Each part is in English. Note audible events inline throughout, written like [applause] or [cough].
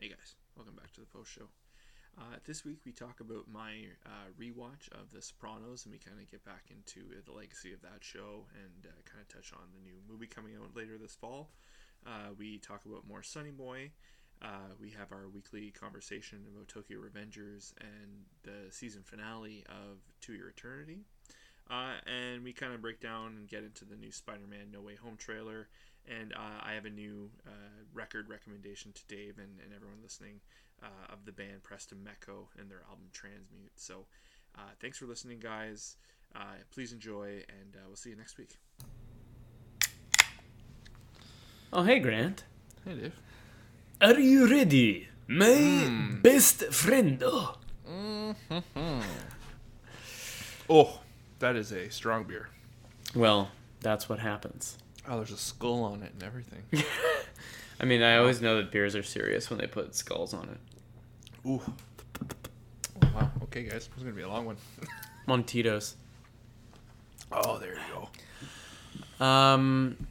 Hey guys, welcome back to the post show. Uh, this week we talk about my uh, rewatch of The Sopranos and we kind of get back into the legacy of that show and uh, kind of touch on the new movie coming out later this fall. Uh, we talk about more Sunny Boy. Uh, we have our weekly conversation about Tokyo Revengers and the season finale of To Your Eternity. Uh, and we kind of break down and get into the new Spider-Man No Way Home trailer. And uh, I have a new uh, record recommendation to Dave and, and everyone listening uh, of the band Preston Mecco and their album Transmute. So uh, thanks for listening, guys. Uh, please enjoy, and we'll see you next week. Oh, hey, Grant. Hey, Dave. Are you ready, my best friend? [laughs] Oh, that is a strong beer. Well, that's what happens. Oh, there's a skull on it and everything. [laughs] I mean, I always know that beers are serious when they put skulls on it. Ooh. Oh, wow. Okay, guys. This is going to be a long one. [laughs] Montitos. Oh, there you go. Um,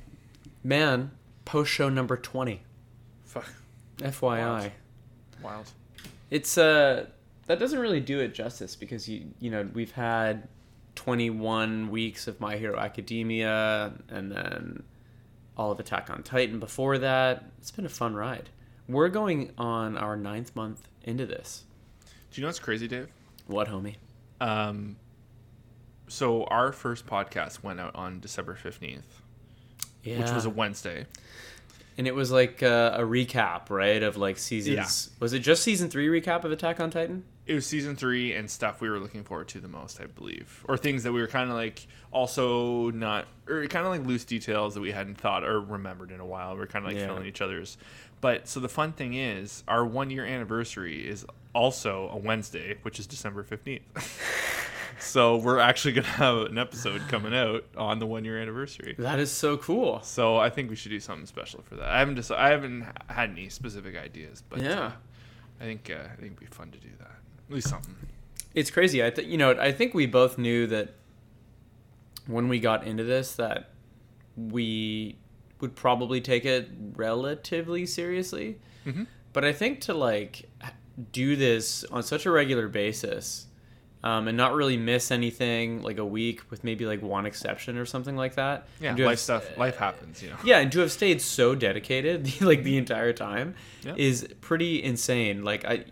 man, post show number 20. Fuck. FYI. Wild. It's, uh, that doesn't really do it justice because, you, you know, we've had 21 weeks of My Hero Academia and then all of Attack on Titan before that. It's been a fun ride. We're going on our ninth month into this. Do you know what's crazy, Dave? What, homie? Um, so our first podcast went out on December 15th, Yeah. which was a Wednesday. and it was like uh, a recap, right, of like seasons. Yeah. Was it just season three recap of Attack on Titan? It was season three and stuff we were looking forward to the most, I believe, or things that we were kind of like also not, or kind of like loose details that we hadn't thought or remembered in a while. We are kind of like Yeah. filling each other's. But so the fun thing is, our one year anniversary is also a Wednesday, which is December fifteenth. [laughs] so we're actually gonna have an episode coming out on the one year anniversary. That is so cool. So I think we should do something special for that. I haven't just I haven't had any specific ideas, but Yeah. uh, I think uh, I think it'd be fun to do that. At least something. It's crazy. I th- you know, I think we both knew that when we got into this that we would probably take it relatively seriously. Mhm. But I think to like do this on such a regular basis um, and not really miss anything, like a week with maybe like one exception or something like that. Yeah, and to have life stuff. Life happens, you know. yeah and to have stayed so dedicated [laughs] like the entire time Yeah. is pretty insane like i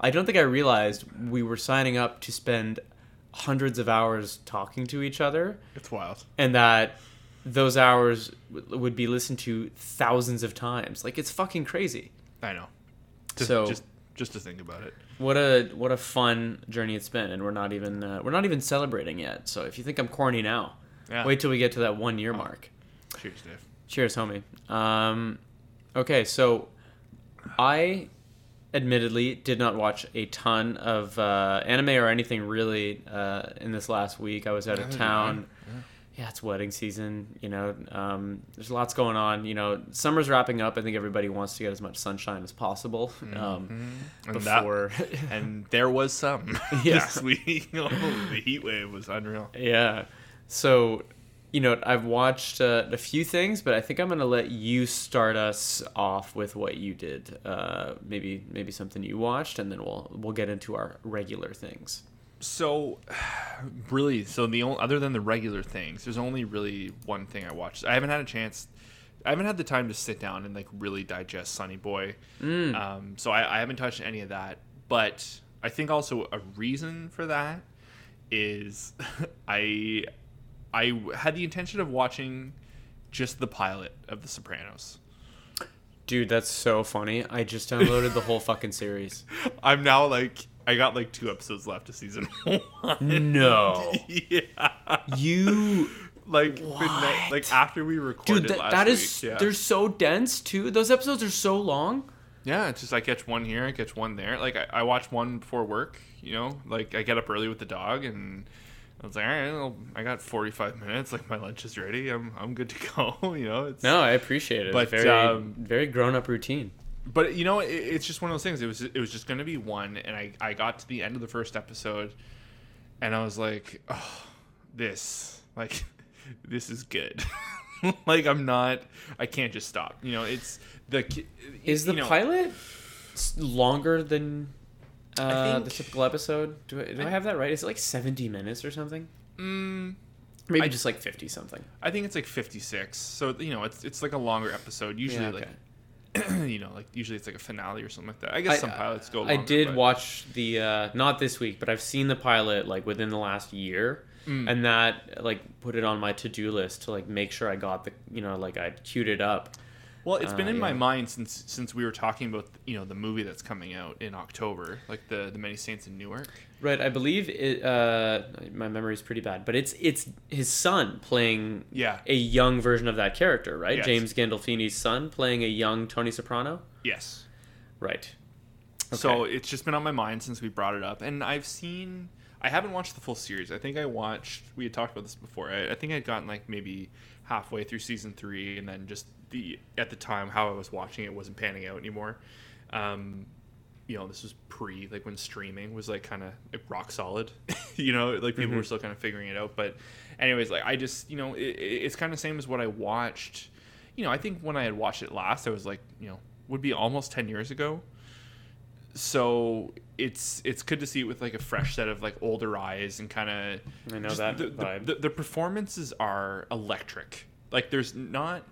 i don't think i realized we were signing up to spend hundreds of hours talking to each other It's wild. and that those hours w- would be listened to thousands of times like it's fucking crazy I know. Just, So- just just to think about it. what a what a fun journey it's been and we're not even uh, we're not even celebrating yet so if you think i'm corny now Yeah. wait till we get to that one year mark Cheers, Dave. Cheers, homie. Um, okay, so I admittedly did not watch a ton of uh, anime or anything really uh, in this last week. I was out of town. Yeah. Yeah, it's wedding season. You know, um, there's lots going on. You know, summer's wrapping up. I think everybody wants to get as much sunshine as possible. Um, And before, that, [laughs] and [laughs] there was some [laughs] Yeah. this week. Oh, the heat wave was unreal. Yeah. So, you know, I've watched uh, a few things, but I think I'm gonna let you start us off with what you did. Uh, maybe maybe something you watched, and then we'll we'll get into our regular things. So, [sighs] really, so the only other than the regular things, there's only really one thing I watched. I haven't had a chance. I haven't had the time to sit down and like really digest Sunny Boy. Um, so I, I haven't touched any of that. But I think also a reason for that is [laughs] I I had the intention of watching just the pilot of The Sopranos. Dude, that's so funny. I just downloaded the whole fucking series. [laughs] I'm now like I got like two episodes left of season [laughs] one. No, [laughs] yeah. you, [laughs] like night, like after we recorded dude, that, that is week, yeah. they're so dense too. Those episodes are so long. yeah it's just i catch one here i catch one there like I, I watch one before work you know like i get up early with the dog and i was like all right well, i got 45 minutes like my lunch is ready i'm i'm good to go you know it's No, I appreciate it. But, very um, very grown up routine. But you know it, it's just one of those things it was it was just going to be one and i i got to the end of the first episode and i was like oh this like [laughs] this is good [laughs] like i'm not i can't just stop you know it's the ki- Is the know, pilot longer than uh, think- the typical episode. Do I, do I, I- have that right? Is it like seventy minutes or something? Mm, Maybe I- just like fifty something. I think it's like 56. So you know, it's it's like a longer episode. Usually, Yeah, okay. like [clears throat] you know, like usually it's like a finale or something like that. I guess some pilots go. I did but- watch the uh, not this week, but I've seen the pilot like within the last year, Mm. and that like put it on my to do list to like make sure I got the you know like I queued it up. Well, it's been Uh, in my mind since since we were talking about you know the movie that's coming out in October, like the the Many Saints in Newark. Right, I believe it. Uh, my memory is pretty bad, but it's it's his son playing Yeah. a young version of that character, right? Yes. James Gandolfini's son playing a young Tony Soprano. Yes. Right. So it's just been on my mind since we brought it up, and I've seen. I haven't watched the full series. I think I watched. We had talked about this before. I, I think I'd gotten like maybe halfway through season three, and then just the at the time how I was watching it wasn't panning out anymore. Um, you know, this was pre like when streaming was like kind of like rock solid. [laughs] you know, like people were still kind of figuring it out. But, anyways, like I just you know it, it- it's kind of same as what I watched. You know, I think when I had watched it last, I was like, you know, would be almost ten years ago so it's it's good to see it with like a fresh set of like older eyes and kind of I know that the, the, the, the performances are electric like there's not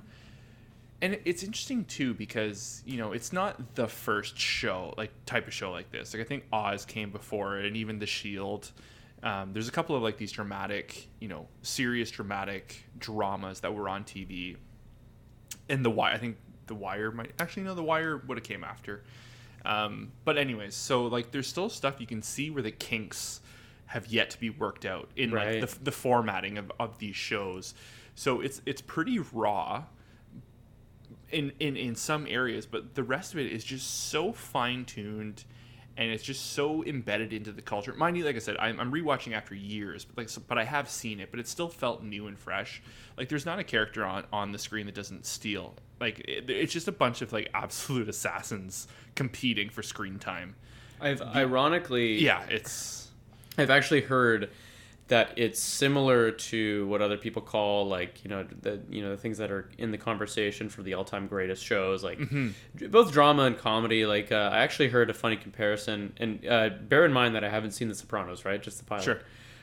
and it's interesting too because you know it's not the first show like type of show like this. Like i think oz came before it and even the shield. Um, there's a couple of like these dramatic you know serious dramatic dramas that were on tv and the wire i think the wire might actually no the wire would have came after. Um, but anyways so like there's still stuff you can see where the kinks have yet to be worked out in Right. like the, the formatting of, of these shows. So it's it's pretty raw in, in in some areas but the rest of it is just so fine-tuned and it's just so embedded into the culture. Mind you like i said i'm, I'm rewatching after years but like so, but i have seen it but it still felt new and fresh. Like there's not a character on on the screen that doesn't steal. Like it, it's just a bunch of like absolute assassins competing for screen time. I've ironically, yeah it's I've actually heard that it's similar to what other people call like you know the you know the things that are in the conversation for the all-time greatest shows like both drama and comedy. Like uh, I actually heard a funny comparison and uh, bear in mind that I haven't seen The Sopranos right? Just the pilot. Sure.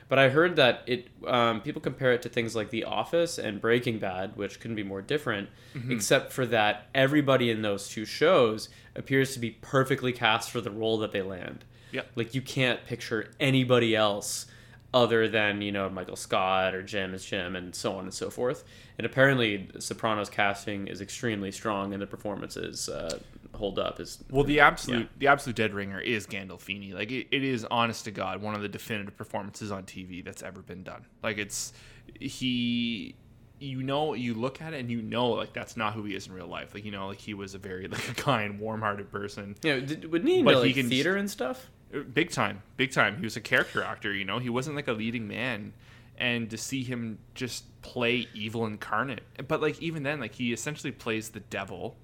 but I heard that it um, people compare it to things like The Office and Breaking Bad which couldn't be more different except for that everybody in those two shows appears to be perfectly cast for the role that they land. Yep. like you can't picture anybody else other than you know Michael Scott or Jim as Jim and so on and so forth. And apparently, Sopranos casting is extremely strong, and the performances uh, hold up. Is Well, the absolute Yeah. the absolute dead ringer is Gandolfini. Like it, it is honest to God one of the definitive performances on TV that's ever been done. Like it's he you know you look at it and you know like that's not who he is in real life. Like you know like he was a very [laughs] like a kind, warm-hearted person. know, did, wouldn't he But know he like can- theater and stuff? Big time, big time. He was a character actor, you know. He wasn't like a leading man and to see him just play evil incarnate. But like even then like he essentially plays the devil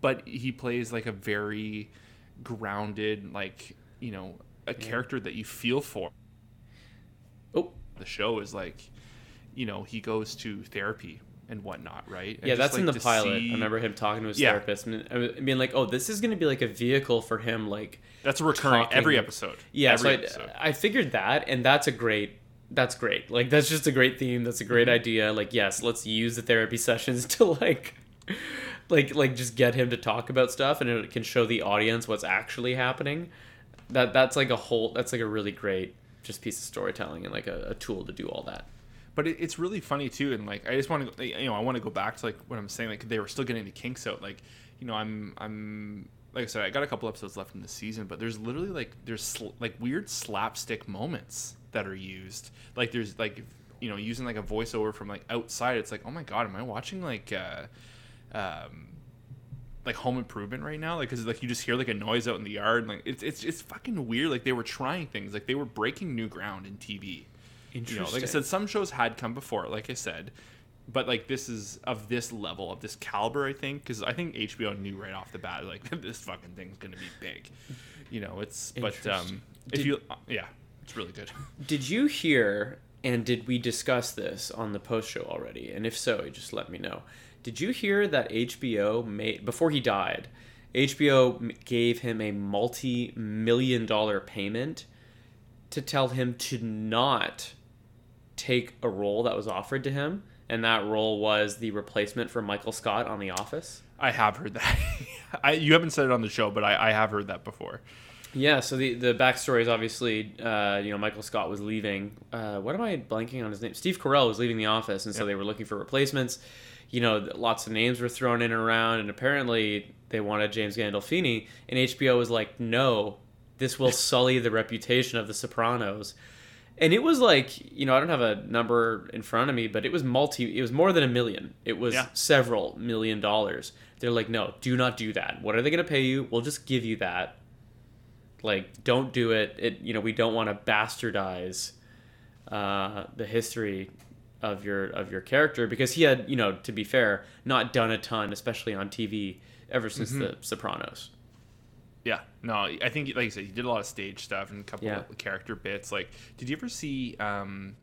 but he plays like a very grounded like you know a character that you feel for Oh, the show is like you know he goes to therapy and whatnot right And yeah, that's in the pilot. see- I remember him talking to his Yeah. therapist and I being like, "Oh, this is going to be like a vehicle for him." Like, that's a recurring talking- every episode yeah, every so episode. I, I figured that, and that's a great. That's great. Like, that's just a great theme. That's a great Mm-hmm. idea. Like, yes, let's use the therapy [laughs] sessions to like, like, like just get him to talk about stuff, and it can show the audience what's actually happening. That that's like a whole. That's like a really great just piece of storytelling and like a, a tool to do all that. But it, it's really funny too and like i just want to you know i want to go back to like what i'm saying like they were still getting the kinks out like you know i'm i'm like i said i got a couple episodes left in the season but there's literally like there's sl- like weird slapstick moments that are used. Like there's like you know using like a voiceover from like outside it's like oh my god am i watching like uh um like home improvement right now? Like because like you just hear like a noise out in the yard and like it's, it's it's fucking weird. Like they were trying things. Like they were breaking new ground in tv you know, like I said, some shows had come before, like I said, but like this is of this level, of this caliber, I think, because I think HBO knew right off the bat, like [laughs] this fucking thing's gonna be big. You know, it's but um, if Did- you, uh, yeah, it's really good. [laughs] Did you hear and did we discuss this on the post show already? And if so, just let me know. Did you hear that HBO made before he died, HBO gave him a multi-million dollar payment to tell him to not take a role that was offered to him, and that role was the replacement for Michael Scott on The Office. I have heard that. [laughs] I you haven't said it on the show, but I, I have heard that before. Yeah, so the the backstory is obviously, uh, you know, Michael Scott was leaving. Uh, what am I blanking on his name? Steve Carell was leaving the office, and so Yep. they were looking for replacements. You know, lots of names were thrown in and around, and apparently they wanted James Gandolfini, and HBO was like, no, this will [laughs] sully the reputation of The Sopranos. And it was like, you know, I don't have a number in front of me, but it was multi, it was more than a million. It was Yeah. several million dollars. They're like, no, do not do that. What are they going to pay you? We'll just give you that like don't do it it you know we don't want to bastardize uh, the history of your of your character because he had you know to be fair not done a ton especially on tv ever since Mm-hmm. the sopranos Yeah, no, I think like you said, he did a lot of stage stuff and a couple Yeah. of character bits. Like, did you ever see um,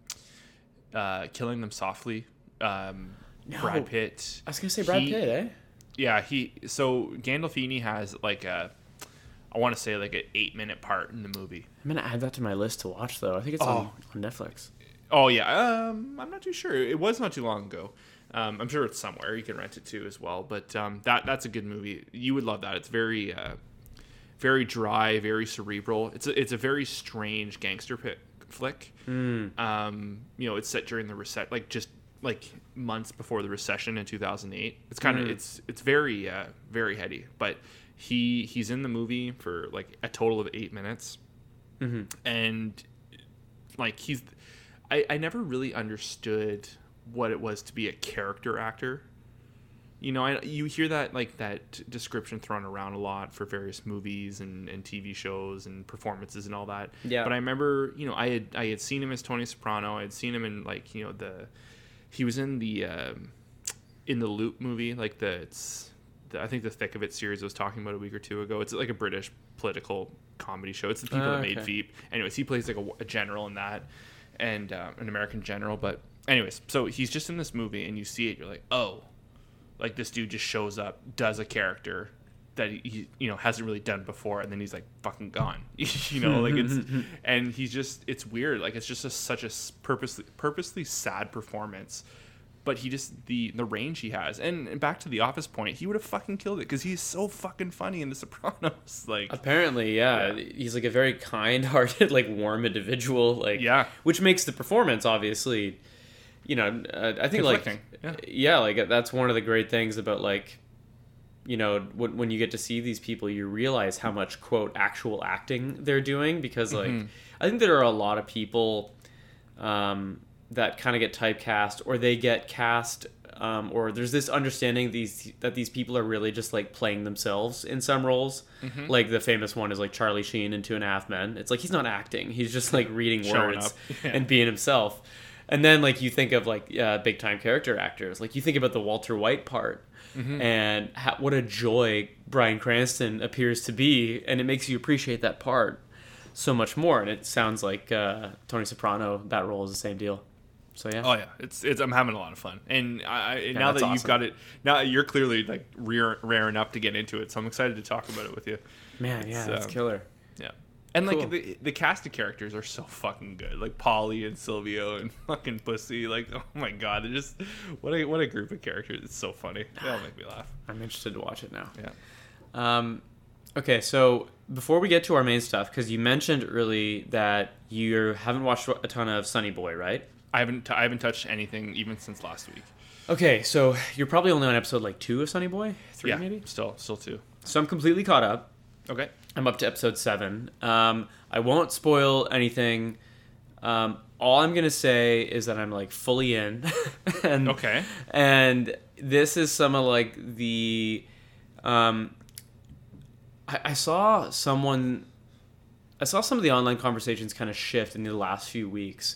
uh, Killing Them Softly? Um, No. Brad Pitt. i was gonna say brad He- pitt eh Yeah, he. So Gandolfini has like a, I want to say like an eight minute part in the movie. i'm gonna add that to my list to watch though i think it's on, on netflix Oh yeah, um, I'm not too sure. It was not too long ago. Um, I'm sure it's somewhere. You can rent it too as well. But um, that that's a good movie. You would love that. It's very, uh, very dry, very cerebral. It's a, it's a very strange gangster pi flick. Um, you know, it's set during the reset, like just like months before the recession in 2008. It's kind of it's it's very uh, very heady. But he he's in the movie for like a total of eight minutes, and like he's I, I never really understood what it was to be a character actor you know I, you hear that like that description thrown around a lot for various movies and, and tv shows and performances and all that. Yeah. but i remember you know i had i had seen him as tony soprano. I had seen him in like you know the he was in the um, in the loop movie like the it's the, i think the thick of it series I was talking about a week or two ago. It's like a british political comedy show. It's the people that made okay. veep. Anyways he plays like a, a general in that and uh, an american general. But anyways so he's just in this movie and you see it you're like oh like this dude just shows up does a character that he, you know hasn't really done before and then he's like fucking gone. [laughs] You know like it's [laughs] and he's just it's weird. Like it's just a, such a purposely purposely sad performance. But he just the the range he has. And, and back to the office point he would have fucking killed it because he's so fucking funny in the sopranos. [laughs] Like apparently yeah, he's like a very kind-hearted like warm individual like Yeah. which makes the performance obviously you know uh, i think like yeah. yeah like that's one of the great things about like you know when, when you get to see these people you realize how much quote actual acting they're doing because like Mm-hmm. i think there are a lot of people um, that kind of get typecast or they get cast um, or there's this understanding these that these people are really just like playing themselves in some roles Mm-hmm. like the famous one is like charlie sheen in two and a half men it's like he's not acting he's just like reading words. [laughs] Yeah. and being himself and then like you think of like uh, big time character actors. Like you think about the walter white part. Mm-hmm. and ha- what a joy bryan cranston appears to be. And it makes you appreciate that part so much more. And it sounds like uh, tony soprano that role is the same deal. So yeah. Oh yeah, it's it's I'm having a lot of fun, and I, I now that you've awesome. got it, now you're clearly like rear, raring up to get into it, so I'm excited to talk about it with you. man yeah It's, um, killer. Yeah, and Cool. like the the cast of characters are so fucking good, like Paulie and Silvio and [laughs] fucking Pussy. Like oh my god, they're just what a what a group of characters. It's so funny. They all make me laugh. [sighs] i'm interested to watch it now Yeah. Um, okay, so before we get to our main stuff, because you mentioned early that you haven't watched a ton of Sunny Boy, right? I haven't t- I haven't touched anything even since last week. Okay, so you're probably only on episode like two of Sunny Boy, three yeah, maybe. still still two. So I'm completely caught up. Okay. I'm up to episode seven. Um, I won't spoil anything. Um, all I'm gonna say is that I'm like fully in. [laughs] and, Okay. And this is some of like the. Um, I, I saw someone. I saw some of the online conversations kind of shift in the last few weeks,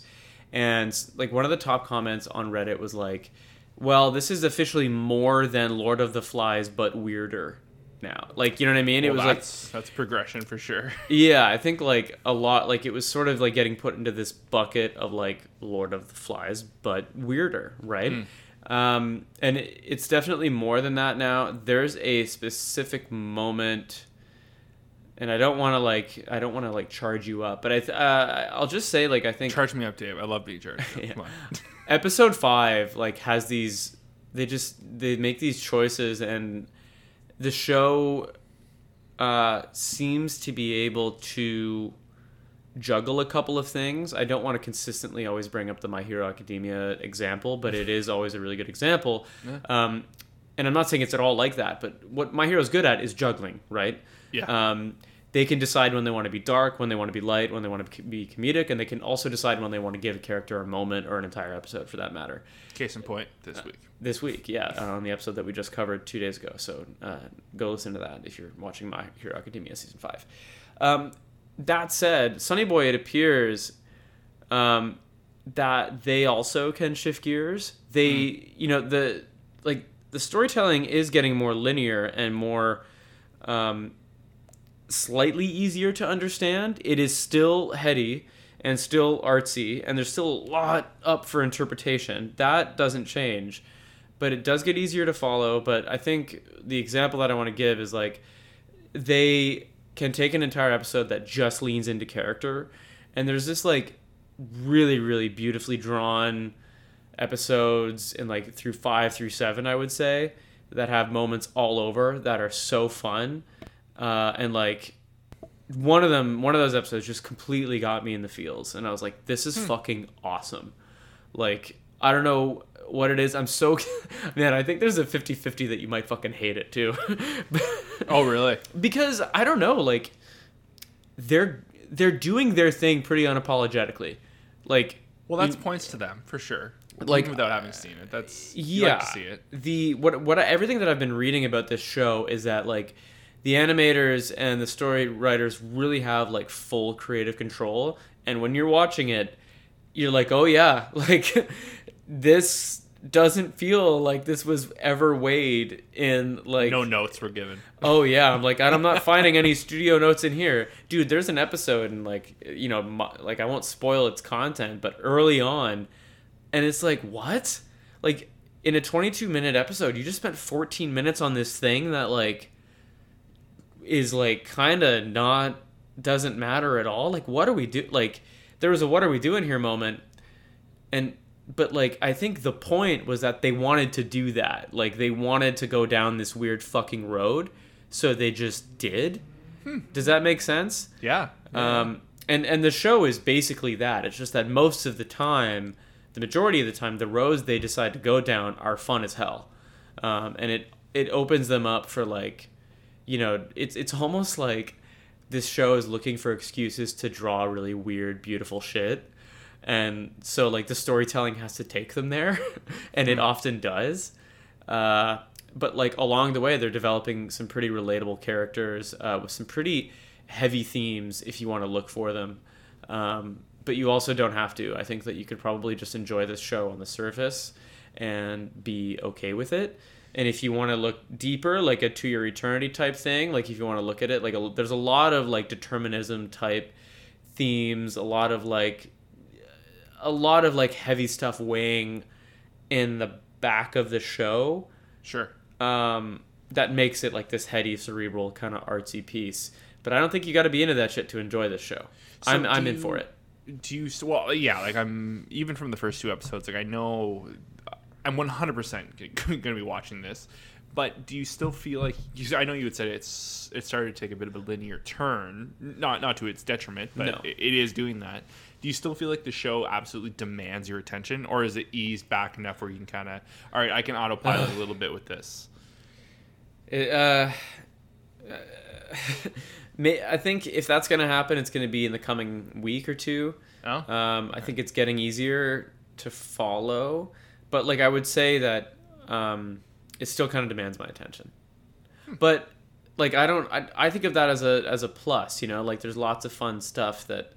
and like one of the top comments on Reddit was like, "Well, this is officially more than Lord of the Flies, but weirder." Now, like you know what I mean? it Well, was like that's that's progression for sure. [laughs] yeah, I think like a lot like it was sort of like getting put into this bucket of like Lord of the Flies, but weirder, right? Um, and it, it's definitely more than that now. There's a specific moment, and I don't want to like I don't want to like charge you up, but I th- uh, I'll just say like I think Charge me up, Dave. I love being [laughs] charged. Yeah. Episode five like has these they just they make these choices and the show uh seems to be able to juggle a couple of things i don't want to consistently always bring up the my hero academia example but it is always a really good example Yeah. um and i'm not saying it's at all like that but what my hero's good at is juggling right Yeah. um, they can decide when they want to be dark, when they want to be light, when they want to be comedic, and they can also decide when they want to give a character a moment or an entire episode for that matter. Case in point, this week. This week, yeah, on the episode that we just covered two days ago. So uh, go listen to that if you're watching My Hero Academia season five. Um, that said, Sunny Boy, it appears um, that they also can shift gears. They, you know, the like the storytelling is getting more linear and more um, slightly easier to understand. It is still heady and still artsy, and there's still a lot up for interpretation. That doesn't change, but it does get easier to follow. But I think the example that I want to give is like they can take an entire episode that just leans into character, and there's this like really, really beautifully drawn episodes in like through five through seven, I would say, that have moments all over that are so fun uh, and like one of them one of those episodes just completely got me in the feels and i was like this is fucking awesome. Like i don't know what it is. I'm so [laughs] man i think there's a 50-50 that you might fucking hate it too. [laughs] Oh, really? because i don't know like they're they're doing their thing pretty unapologetically. Like Well, that's points to them for sure. Like, Even without having seen it, that's you yeah. like see it. the what what I, everything that i've been reading about this show is that like the animators and the story writers really have like full creative control and when you're watching it you're like oh yeah [laughs] like this doesn't feel like this was ever weighed in like No notes were given. Oh yeah, I'm like I'm not [laughs] finding any studio notes in here, dude. There's an episode and like you know mo- like I won't spoil its content, but early on, and it's like what? Like in a 22 minute episode, you just spent 14 minutes on this thing that like is like kind of not doesn't matter at all. Like what are we do? Like there was a what are we doing here moment, and but like I think the point was that they wanted to do that. Like they wanted to go down this weird fucking road, so they just did. Does that make sense? Yeah. Um, and and the show is basically that. It's just that most of the time, the majority of the time, the roads they decide to go down are fun as hell, um, and it it opens them up for like, you know, it's it's almost like this show is looking for excuses to draw really weird, beautiful shit, and so like the storytelling has to take them there, [laughs] and it often does. Uh, but like along the way, they're developing some pretty relatable characters uh, with some pretty heavy themes if you want to look for them. Um, but you also don't have to. I think that you could probably just enjoy this show on the surface and be okay with it. And if you want to look deeper, like a to your eternity type thing, like if you want to look at it, like a, there's a lot of like determinism type themes, a lot of like a lot of like heavy stuff weighing in the back of the show Sure. um, that makes it like this heady, cerebral kind of artsy piece. But I don't think you got to be into that shit to enjoy this show. So I'm I'm in for it. Do you? Well, yeah. Like I'm even from the first two episodes. Like I know I'm 100 percent [laughs] going to be watching this. But do you still feel like you, I know you had said it's it started to take a bit of a linear turn, not not to its detriment, but No. it, it is doing that. Do you still feel like the show absolutely demands your attention, or is it eased back enough where you can kind of, all right, I can autopilot a [sighs] little bit with this? It, uh, [laughs] I think if that's gonna happen, it's gonna be in the coming week or two. Oh, Um, I think it's getting easier to follow, but like I would say that um, it still kind of demands my attention. But like I don't, I, I think of that as a as a plus. You know, like there's lots of fun stuff that,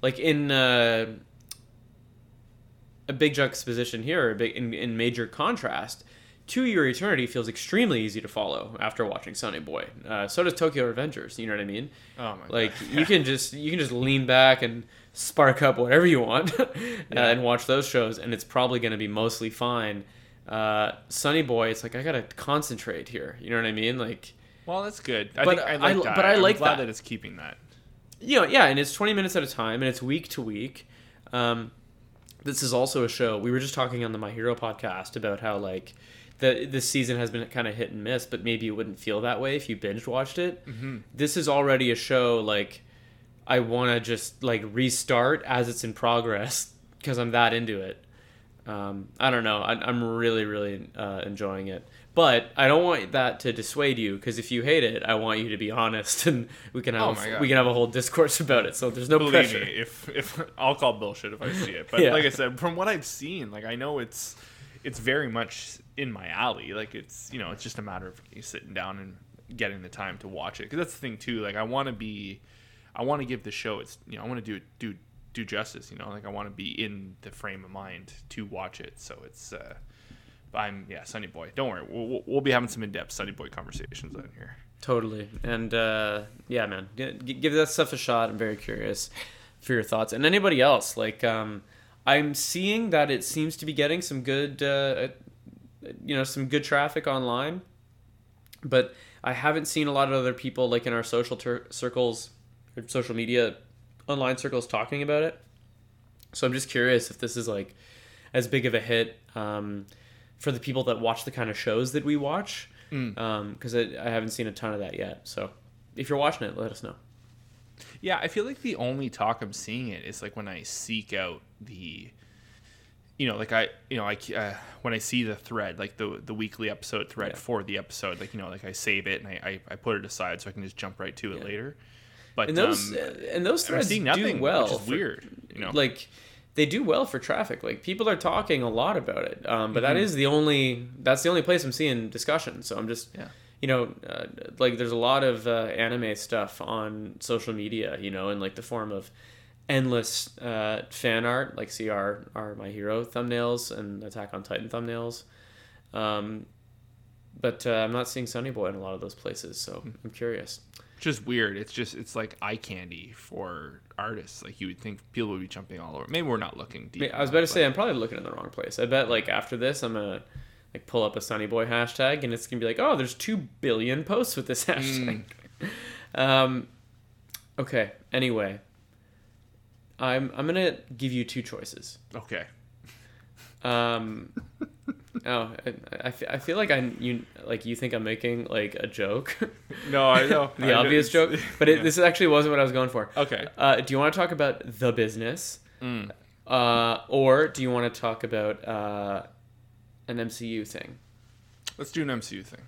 like in uh, a big juxtaposition here, a big in, in major contrast. To Your Eternity feels extremely easy to follow after watching Sunny Boy. Uh, so does Tokyo Revengers. You know what I mean? oh my god. like God. you can just you can just lean back and spark up whatever you want [laughs] uh, and watch those shows and it's probably going to be mostly fine Uh, Sunny Boy, it's like I gotta concentrate here. You know what I mean? Like, Well, that's good. I But think I I- like that. but I I'm like glad that. that it's keeping that. you know, yeah, and it's 20 minutes at a time, and it's week to week. Um, this is also a show. We were just talking on the My Hero podcast about how like the this season has been kind of hit and miss, but maybe you wouldn't feel that way if you binge watched it. Mm-hmm. This is already a show like I want to just like restart as it's in progress because I'm that into it. Um, I don't know. I, I'm really, really uh, enjoying it. But I don't want that to dissuade you because if you hate it, I want you to be honest [laughs] and we can have Oh we can have a whole discourse about it. So there's no Believe pressure. me, if if [laughs] I'll call bullshit if I see it. But [laughs] Yeah. like I said, from what I've seen, like I know it's it's very much in my alley. Like it's you know it's just a matter of sitting down and getting the time to watch it. Because that's the thing too. Like I want to be, I want to give the show its you know I want to do do do justice. You know like I want to be in the frame of mind to watch it. So it's. uh I'm yeah, Sunny Boy. Don't worry, we'll, we'll, be having some in-depth Sunny Boy conversations out here. Totally. And uh, yeah, man, g- give that stuff a shot. I'm very curious for your thoughts. And anybody else, like, um, I'm seeing that it seems to be getting some good, uh, you know, some good traffic online. But I haven't seen a lot of other people, like in our social ter- circles, or social media, online circles, talking about it. So I'm just curious if this is like as big of a hit um, for the people that watch the kind of shows that we watch because I, I haven't seen a ton of that yet. So if you're watching it, let us know. Yeah, I feel like the only talk I'm seeing it is like when I seek out the, you know, like I, you know, I uh, when I see the thread, like the the weekly episode thread Yeah. for the episode, like you know, like I save it and I, I, I put it aside so I can just jump right to it Yeah. later. But And those um, and those threads seeing nothing, do well. which is for- weird. You know, Like they do well for traffic. Like people are talking a lot about it. Um, but that Mhm. is the only that's the only place I'm seeing discussion. So I'm just Yeah. you know uh, like there's a lot of uh, anime stuff on social media. You know in like the form of endless uh, fan art. Like see our our my hero thumbnails and Attack on Titan thumbnails. Um, but uh, I'm not seeing Sunny Boy in a lot of those places. So Hmm. I'm curious. just weird. It's just it's like eye candy for artists. Like you would think people would be jumping all over. Maybe we're not looking deep. I was enough, about to say I'm probably looking in the wrong place. I bet like after this I'm gonna like pull up a Sunny Boy hashtag and it's gonna be like, oh, there's two billion posts with this [laughs] hashtag. um, okay. Anyway, I'm I'm gonna give you two choices. okay. Um, [laughs] oh, I, I, I feel like I'm you like you think I'm making like a joke, No, I know [laughs] the I obvious joke, [laughs] but it, Yeah. this actually wasn't what I was going for. Okay. Uh, do you want to talk about the business? Mm. Uh, or do you want to talk about uh, an MCU thing? Let's do an MCU thing.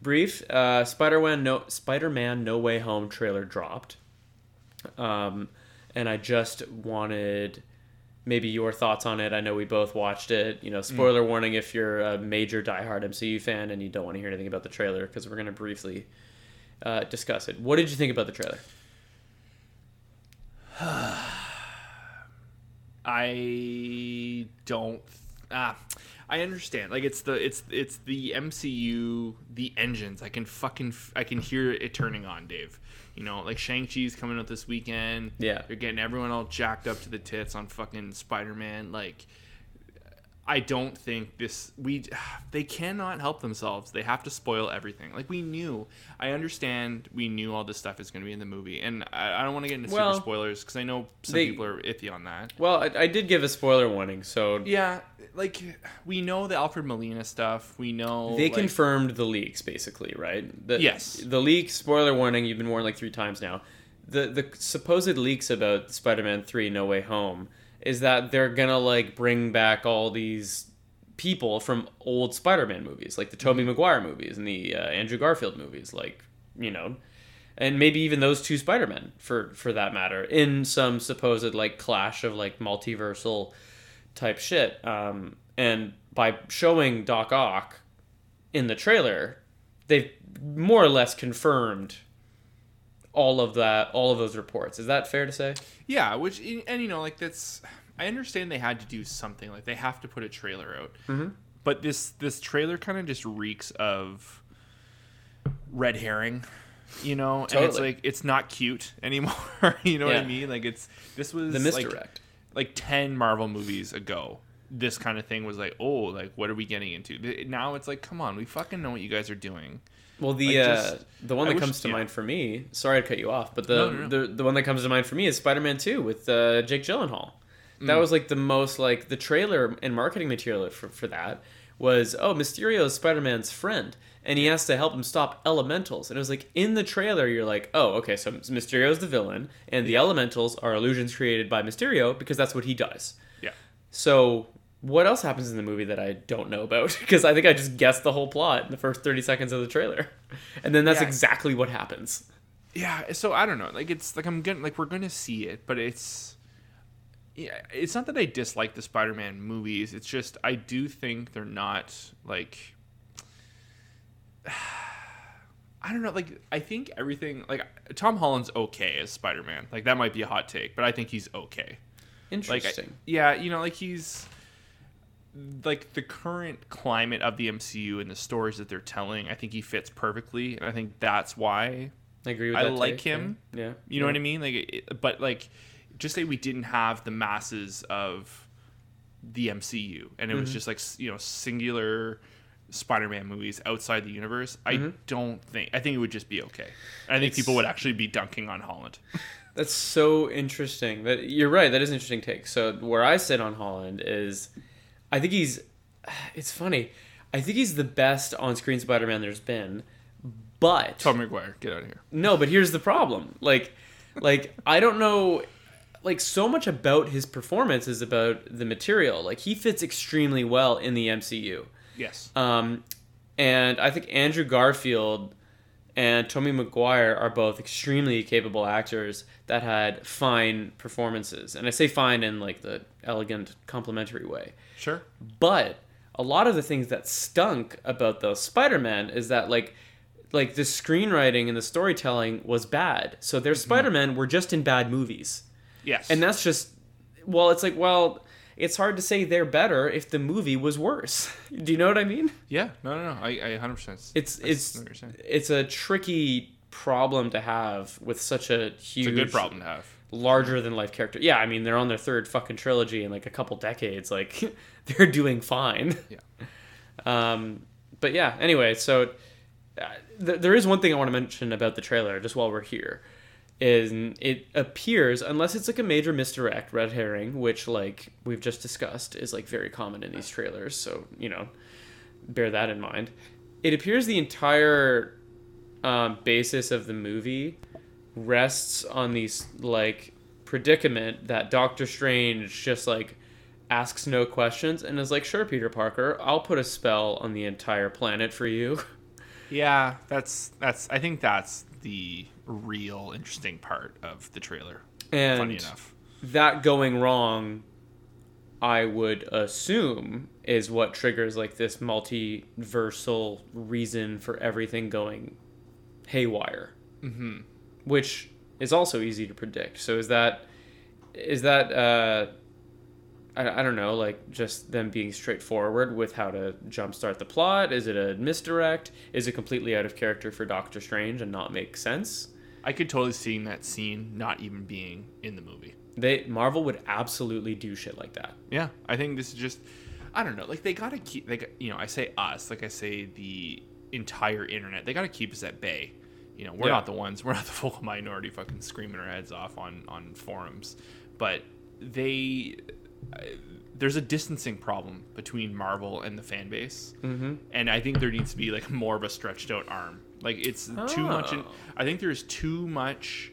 Brief. Uh, Spider-Man no Spider-Man No Way Home trailer dropped, um, and I just wanted maybe your thoughts on it. I know we both watched it. You know, spoiler warning if you're a major diehard MCU fan and you don't want to hear anything about the trailer because we're going to briefly uh, discuss it. What did you think about the trailer? [sighs] I don't. Ah, I understand. Like it's the it's it's the MCU, the engines. I can fucking f- I can hear it turning on, Dave. You know, like Shang Chi's coming out this weekend. Yeah. they're getting everyone all jacked up to the tits on fucking Spider Man. Like, I don't think this we [sighs] they cannot help themselves. They have to spoil everything. Like we knew. I understand. We knew all this stuff is going to be in the movie, and I, I don't want to get into Well, super spoilers because I know some they- people are iffy on that. Well, I, I did give a spoiler warning, so Yeah, like we know the Alfred Molina stuff. We know They like, confirmed the leaks, basically, right? The, Yes. The leak Spoiler warning. You've been warned like three times now. The the supposed leaks about Spider-Man Three: No Way Home is that they're gonna like bring back all these people from old Spider-Man movies, like the Tobey Mm-hmm. Maguire movies and the uh, Andrew Garfield movies, like you know, and maybe even those two Spider-Men for for that matter, in some supposed like clash of like multiversal type shit. Um, and by showing Doc Ock in the trailer, they've more or less confirmed all of that, all of those reports. Is that fair to say? Yeah, which and you know like that's I understand they had to do something like they have to put a trailer out. Mm-hmm. But this this trailer kind of just reeks of red herring. You know, and it's like it's not cute anymore. [laughs] you know what I mean? Like it's this was The like- misdirect. like 10 Marvel movies ago. this kind of thing was like, oh, like what are we getting into? Now it's like, come on, we fucking know what you guys are doing. Well, the Like, uh, the one that wish- comes to yeah. mind for me. Sorry to cut you off, but the No, no, no. the, the one that comes to mind for me is Spider Man Two with uh, Jake Gyllenhaal. Mm. That was like the most like the trailer and marketing material for for that was oh Mysterio is Spider Man's friend and he has to help him stop elementals and it was like in the trailer you're like oh okay so Mysterio's the villain and the elementals are illusions created by Mysterio because that's what he does. Yeah. So what else happens in the movie that I don't know about? [laughs] Because I think I just guessed the whole plot in the first thirty seconds of the trailer, and then that's Yeah. exactly what happens. Yeah, so I don't know. Like it's like I'm gonna like we're gonna see it, but it's yeah, it's not that I dislike the Spider-Man movies. It's just I do think they're not like [sighs] I don't know. Like I think everything like Tom Holland's okay as Spider-Man. Like that might be a hot take, but I think he's okay. Like Interesting. yeah, you know, like he's like the current climate of the MCU and the stories that they're telling. I think he fits perfectly, and I think that's why I agree with I like take, him. Yeah. you know what I mean? Like, it, but like, just say we didn't have the masses of the MCU, and it was mm-hmm. just like you know singular Spider-Man movies outside the universe. I mm-hmm. don't think. I think it would just be okay. I think people would actually be dunking on Holland. [laughs] That's so interesting. That you're right. That is an interesting take. So where I sit on Holland is, I think he's. [sighs] It's funny. I think he's the best on-screen Spider-Man there's been, but Tom McGuire, get out of here. No, but here's the problem. Like, like I don't know. Like so much about his performance is about the material. Like he fits extremely well in the MCU. Yes. Um, and I think Andrew Garfield and Tobey Maguire are both extremely capable actors that had fine performances. And I say fine in like the elegant, complimentary way. Sure. But a lot of the things that stunk about the Spider-Man is that like like the screenwriting and the storytelling was bad. So their mm-hmm. Spider-Man were just in bad movies. Yes. And that's just well, it's like, well, it's hard to say they're better if the movie was worse. [laughs] Do you know what I mean? yeah. No, no, no. I, I 100. percent It's it's know what you're saying. it's a tricky problem to have with such a huge It's a good problem to have. Larger than life character. Yeah, I mean they're on their third fucking trilogy in like a couple decades. Like [laughs] they're doing fine. Yeah. [laughs] Um, but yeah. Anyway, so uh, th- there is one thing I want to mention about the trailer, just while we're here, is it appears unless it's like a major misdirect, red herring, which like we've just discussed is like very common in these trailers. So you know, bear that in mind. It appears the entire um, basis of the movie rests on these like predicament that Doctor Strange just like asks no questions and is like, "Sure, Peter Parker, I'll put a spell on the entire planet for you." [laughs] Yeah, that's that's. I think that's the real interesting part of the trailer. And funny enough. that going wrong, I would assume is what triggers like this multiversal reason for everything going haywire. Mm-hmm. Which is also easy to predict. So is that is that uh, I, I don't know, like just them being straightforward with how to jumpstart the plot? Is it a misdirect? Is it completely out of character for Doctor Strange and not make sense? I could totally see that scene not even being in the movie. They Marvel would absolutely do shit like that. Yeah, I think this is just. I don't know. Like they gotta keep. Got, you know. I say us. Like I say the entire internet. They gotta keep us at bay. You know, we're Yeah. not the ones. [laughs] We're not the vocal minority, fucking screaming our heads off on on forums. But they. uh, There's a distancing problem between Marvel and the fan base, Mm-hmm. and I think there needs to be like more of a stretched out arm. Like it's too much. In, Oh. I think there's too much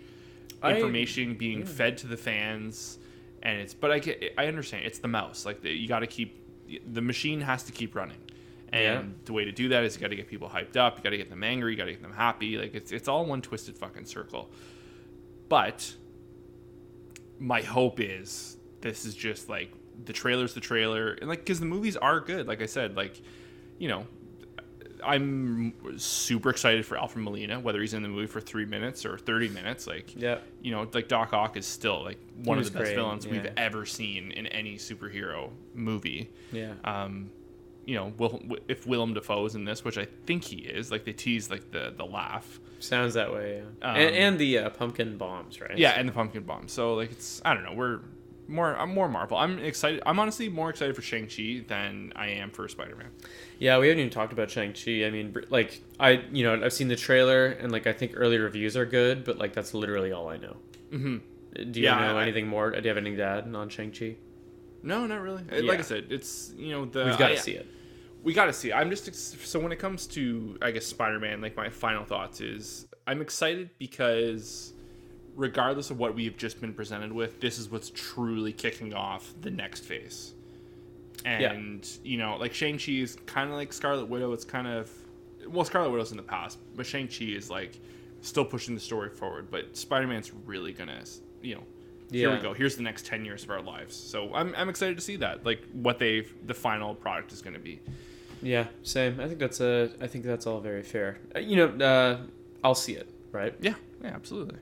I- information being fed to the fans, and it's. But I get, I understand it's the mouse. Like the, you got to keep the machine has to keep running, and Yeah. the way to do that is you got to get people hyped up. You got to get them angry. You got to get them happy. Like it's it's all one twisted fucking circle. But my hope is this is just like the trailer's the trailer, and like because the movies are good. Like I said, like you know. I'm super excited for Alfred Molina, whether he's in the movie for three minutes or thirty minutes. Like, Yeah. you know, like Doc Ock is still like one of the best great, villains we've ever seen in any superhero movie. Yeah. Um, you know, Will, if Willem Dafoe is in this, which I think he is, like they tease like the the laugh, Sounds that way. Yeah. Um, and, and the uh, pumpkin bombs, right? yeah, and the pumpkin bomb. So like it's I don't know, we're more I'm more Marvel. I'm excited. I'm honestly more excited for Shang Chi than I am for Spider Man. Yeah, we haven't even talked about Shang Chi. I mean, like I, you know, I've seen the trailer and like I think early reviews are good, but like that's literally all I know. Mm-hmm. Do you Yeah, know anything more? Do you have anything to add on Shang Chi? No, not really. Uh, Like I said, it's you know the We've got to see it. we got to see. I'm just so when it comes to I guess Spider-Man, like my final thoughts is I'm excited because regardless of what we've just been presented with, this is what's truly kicking off the next phase. And you know, like Shang Chi is kind of like Scarlet Widow. It's kind of well, Scarlet Widow's in the past, but Shang Chi is like still pushing the story forward. But Spider-Man's really gonna, you know, here we go. Here's the next ten years of our lives. So I'm I'm excited to see that, like what they the final product is gonna be. Yeah, same. I think that's a. I think that's all very fair. Uh, you know, uh, I'll see it. Right. Yeah, yeah, absolutely.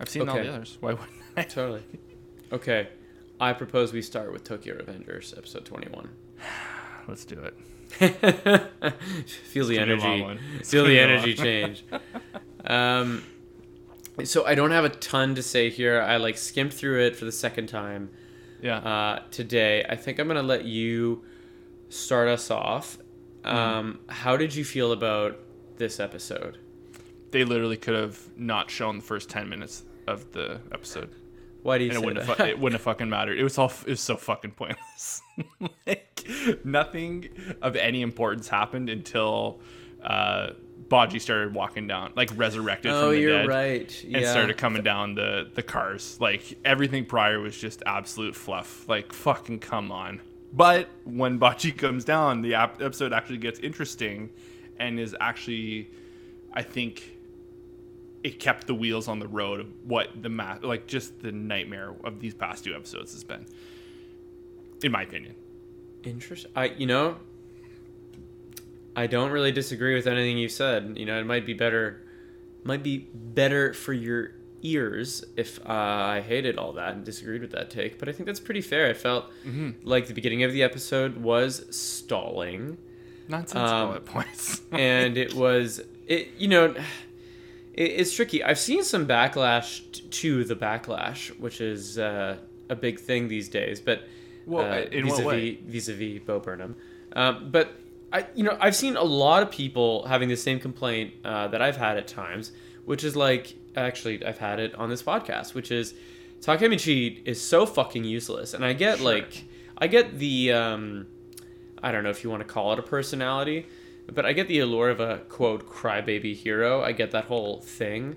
I've seen all the others. Why wouldn't I? [laughs] Totally. Okay. I propose we start with Tokyo Revengers, episode twenty-one. [sighs] Let's do it. [laughs] Feel the gonna be a long energy. Feel the be a long energy change. Um, so I don't have a ton to say here. I like skimmed through it for the second time Yeah. uh, today. I think I'm gonna let you start us off. Hmm. Um, How did you feel about this episode? they literally could have not shown the first ten minutes of the episode, Why do you and it wouldn't that? have it [laughs] wouldn't have fucking mattered. It was all f- it was so fucking pointless. [laughs] like nothing of any importance happened until uh, Baji started walking down, like resurrected oh, from the you're dead. right. and started coming down the the cars. Like everything prior was just absolute fluff. Like fucking come on. But when Baji [laughs] comes down, the ap- episode actually gets interesting, and is actually, I think, it kept the wheels on the road of what the ma- like just the nightmare of these past two episodes has been. In my opinion. Interesting. I, you know, I don't really disagree with anything you said. You know, it might be better, might be better for your ears if uh, I hated all that and disagreed with that take. But I think that's pretty fair. I felt like the beginning of the episode was stalling, Nonsensical Um, at points. [laughs] and it was it. You know, it, it's tricky. I've seen some backlash t- to the backlash, which is uh, a big thing these days. But Well, uh, in what vis-a-vis, way? vis-a-vis Bo Burnham. Um, but I, you know, I've seen a lot of people having the same complaint uh, that I've had at times, which is like, actually, I've had it on this podcast, which is Takemichi is so fucking useless, and I get Sure. like, I get the, um, I don't know if you want to call it a personality, but I get the allure of a quote crybaby hero. I get that whole thing,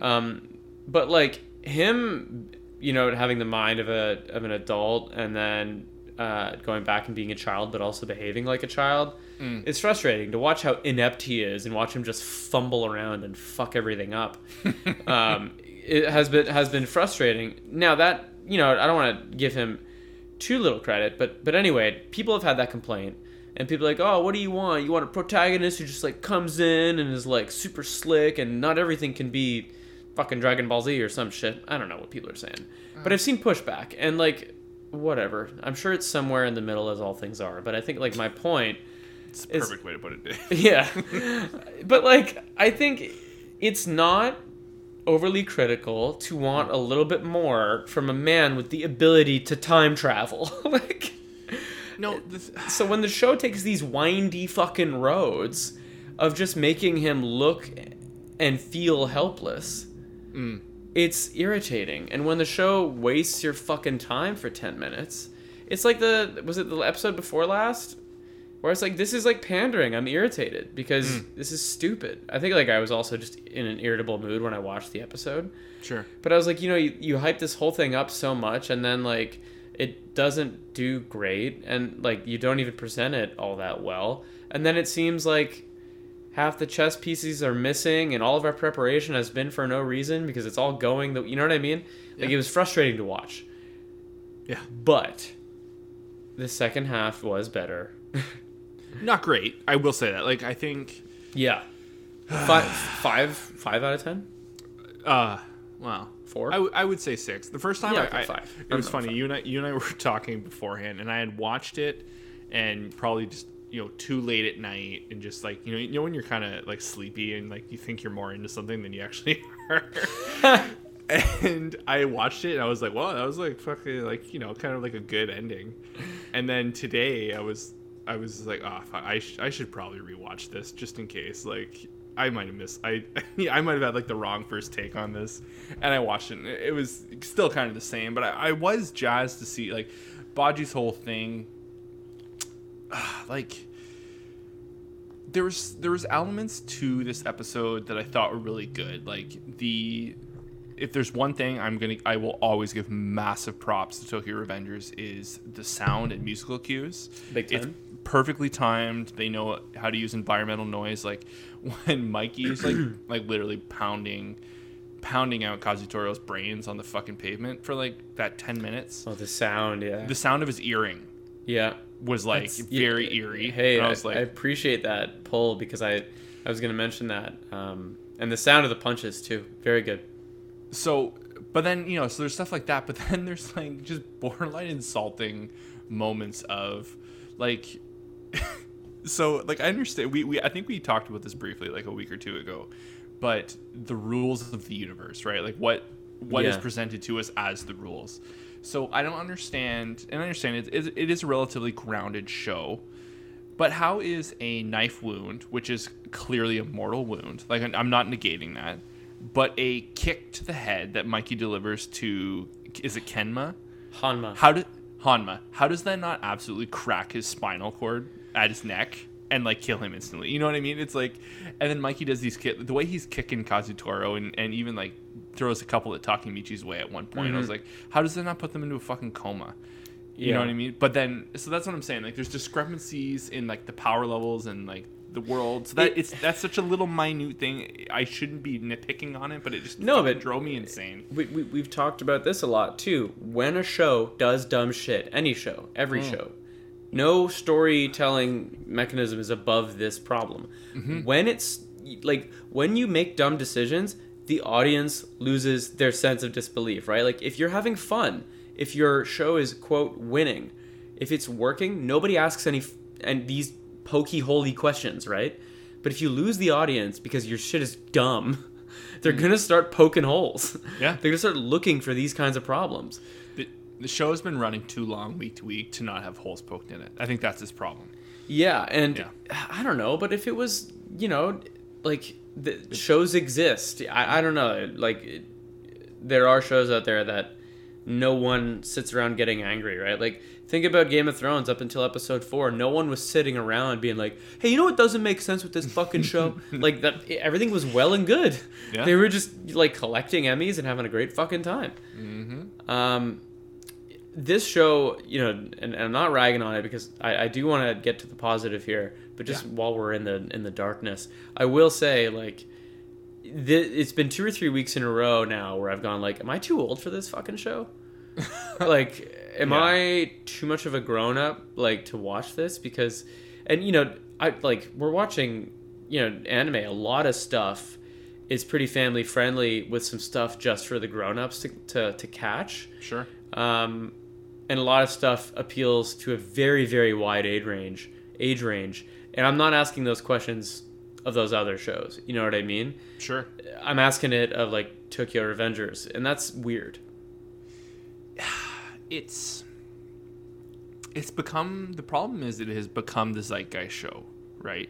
um, but like him, you know, having the mind of a of an adult and then uh, going back and being a child, but also behaving like a child. It's frustrating to watch how inept he is and watch him just fumble around and fuck everything up. [laughs] um, it has been has been frustrating. Now that you know, I don't want to give him too little credit, but but anyway, people have had that complaint, and people are like, oh, what do you want? You want a protagonist who just like comes in and is like super slick, and not everything can be fucking Dragon Ball Z or some shit. I don't know what people are saying, but I've seen pushback, and like whatever. I'm sure it's somewhere in the middle as all things are, but I think like my point. It's a It's- perfect way to put it. [laughs] Yeah. but like I think it's not overly critical to want a little bit more from a man with the ability to time travel. [laughs] like no, this, so when the show takes these windy fucking roads of just making him look and feel helpless, Mm. It's irritating. And when the show wastes your fucking time for 10 minutes, it's like the was it the episode before last where it's like this is like pandering. I'm irritated because Mm. this is stupid. I think like I was also just in an irritable mood when I watched the episode. sure. But I was like, you know, you, you hype this whole thing up so much, and then like it doesn't do great, and like you don't even present it all that well, and then it seems like half the chess pieces are missing, and all of our preparation has been for no reason because it's all going the you know what I mean? Like Yeah. it was frustrating to watch, Yeah. but the second half was better. [laughs] Not great. I will say that. Like I think yeah, [sighs] five, five, five out of ten, uh wow. four. I, w- I would say six. The first time Yeah, I, I- five. it was funny. fine. You and I, you and I [laughs] were talking beforehand, and I had watched it, and probably just you know too late at night, and just like you know you know when you're kind of like sleepy and like you think you're more into something than you actually [laughs] are. [laughs] and I watched it and I was like, well, that was like fucking like you know kind of like a good ending. And then today I was I was like, oh, I sh- I should probably rewatch this just in case. Like I might have missed I [laughs] I might have had like the wrong first take on this, and I watched it. and it was still kind of the same, but I, I was jazzed to see like Baji's whole thing. [sighs] like there was there was elements to this episode that I thought were really good. Like the if there's one thing I'm gonna I will always give massive props to Tokyo Revengers is the sound and musical cues. Big It's perfectly timed. They know how to use environmental noise. Like [laughs] when Mikey's like [clears throat] like literally pounding pounding out Kazutora's brains on the fucking pavement for like that ten minutes. Oh, the sound, yeah. The sound of his earring yeah. Was like That's- very yeah, eerie. Hey, and I, I was like, I appreciate that pull because I, I was gonna mention that. Um, and the sound of the punches too, very good. so but then you know so there's stuff like that but [laughs] then there's like just borderline insulting moments of like [laughs] so like i understand we, we i think we talked about this briefly like a week or two ago but the rules of the universe right like what what is Yeah. presented to us as the rules so i don't understand and i understand it, it, it is a relatively grounded show but how is a knife wound, which is clearly a mortal wound, like I'm not negating that, but a kick to the head that Mikey delivers to is it Kenma? Hanma. How did Hanma? How does that not absolutely crack his spinal cord at his neck and like kill him instantly? You know what I mean? It's like, and then Mikey does these kick, the way he's kicking Kazutora and and even like throws a couple at Takemichi's way at one point. I was like, how does that not put them into a fucking coma? You know what I mean? But then, so that's what I'm saying. Like, there's discrepancies in like the power levels and like the world. So that It- it's that's such a little minute thing. I shouldn't be nitpicking on it, but it just No, but- drove me insane. we, we, we've talked about this a lot too. When a show does dumb shit, any show, every Mm. show, no storytelling mechanism is above this problem. Mm-hmm. When it's like when you make dumb decisions, the audience loses their sense of disbelief, right? Like if you're having fun, if your show is quote winning, if it's working, nobody asks any f- and these pokey holy questions, right? But if you lose the audience because your shit is dumb, [laughs] they're gonna start poking holes. Mm. Yeah. [laughs] they're gonna start looking for these kinds of problems. The, the show has been running too long week to week to not have holes poked in it. I think that's his problem. Yeah, and Yeah. I don't know, but if it was, you know, like the shows exist, I, I don't know, like it, there are shows out there that no one sits around getting angry, right? Like think about Game of Thrones up until episode four, no one was sitting around being like, "Hey, you know what doesn't make sense with this fucking show?" [laughs] like that, everything was well and good. Yeah. They were just like collecting Emmys and having a great fucking time. Mm-hmm. Um, this show, you know, and, and I'm not ragging on it because I, I do want to get to the positive here, but just Yeah. while we're in the in the darkness, I will say like th- it's been two or three weeks in a row now where I've gone like, am I too old for this fucking show? [laughs] like, am Yeah. I too much of a grown up like to watch this? Because, and you know, I like we're watching, you know, anime. A lot of stuff is pretty family friendly with some stuff just for the grown ups to, to to catch. Sure. Um, and a lot of stuff appeals to a very very wide age range age range and i'm not asking those questions of those other shows you know what i mean Sure. i'm asking it of like tokyo revengers and that's weird [sighs] It's it's become the problem is it has become the zeitgeist show, right?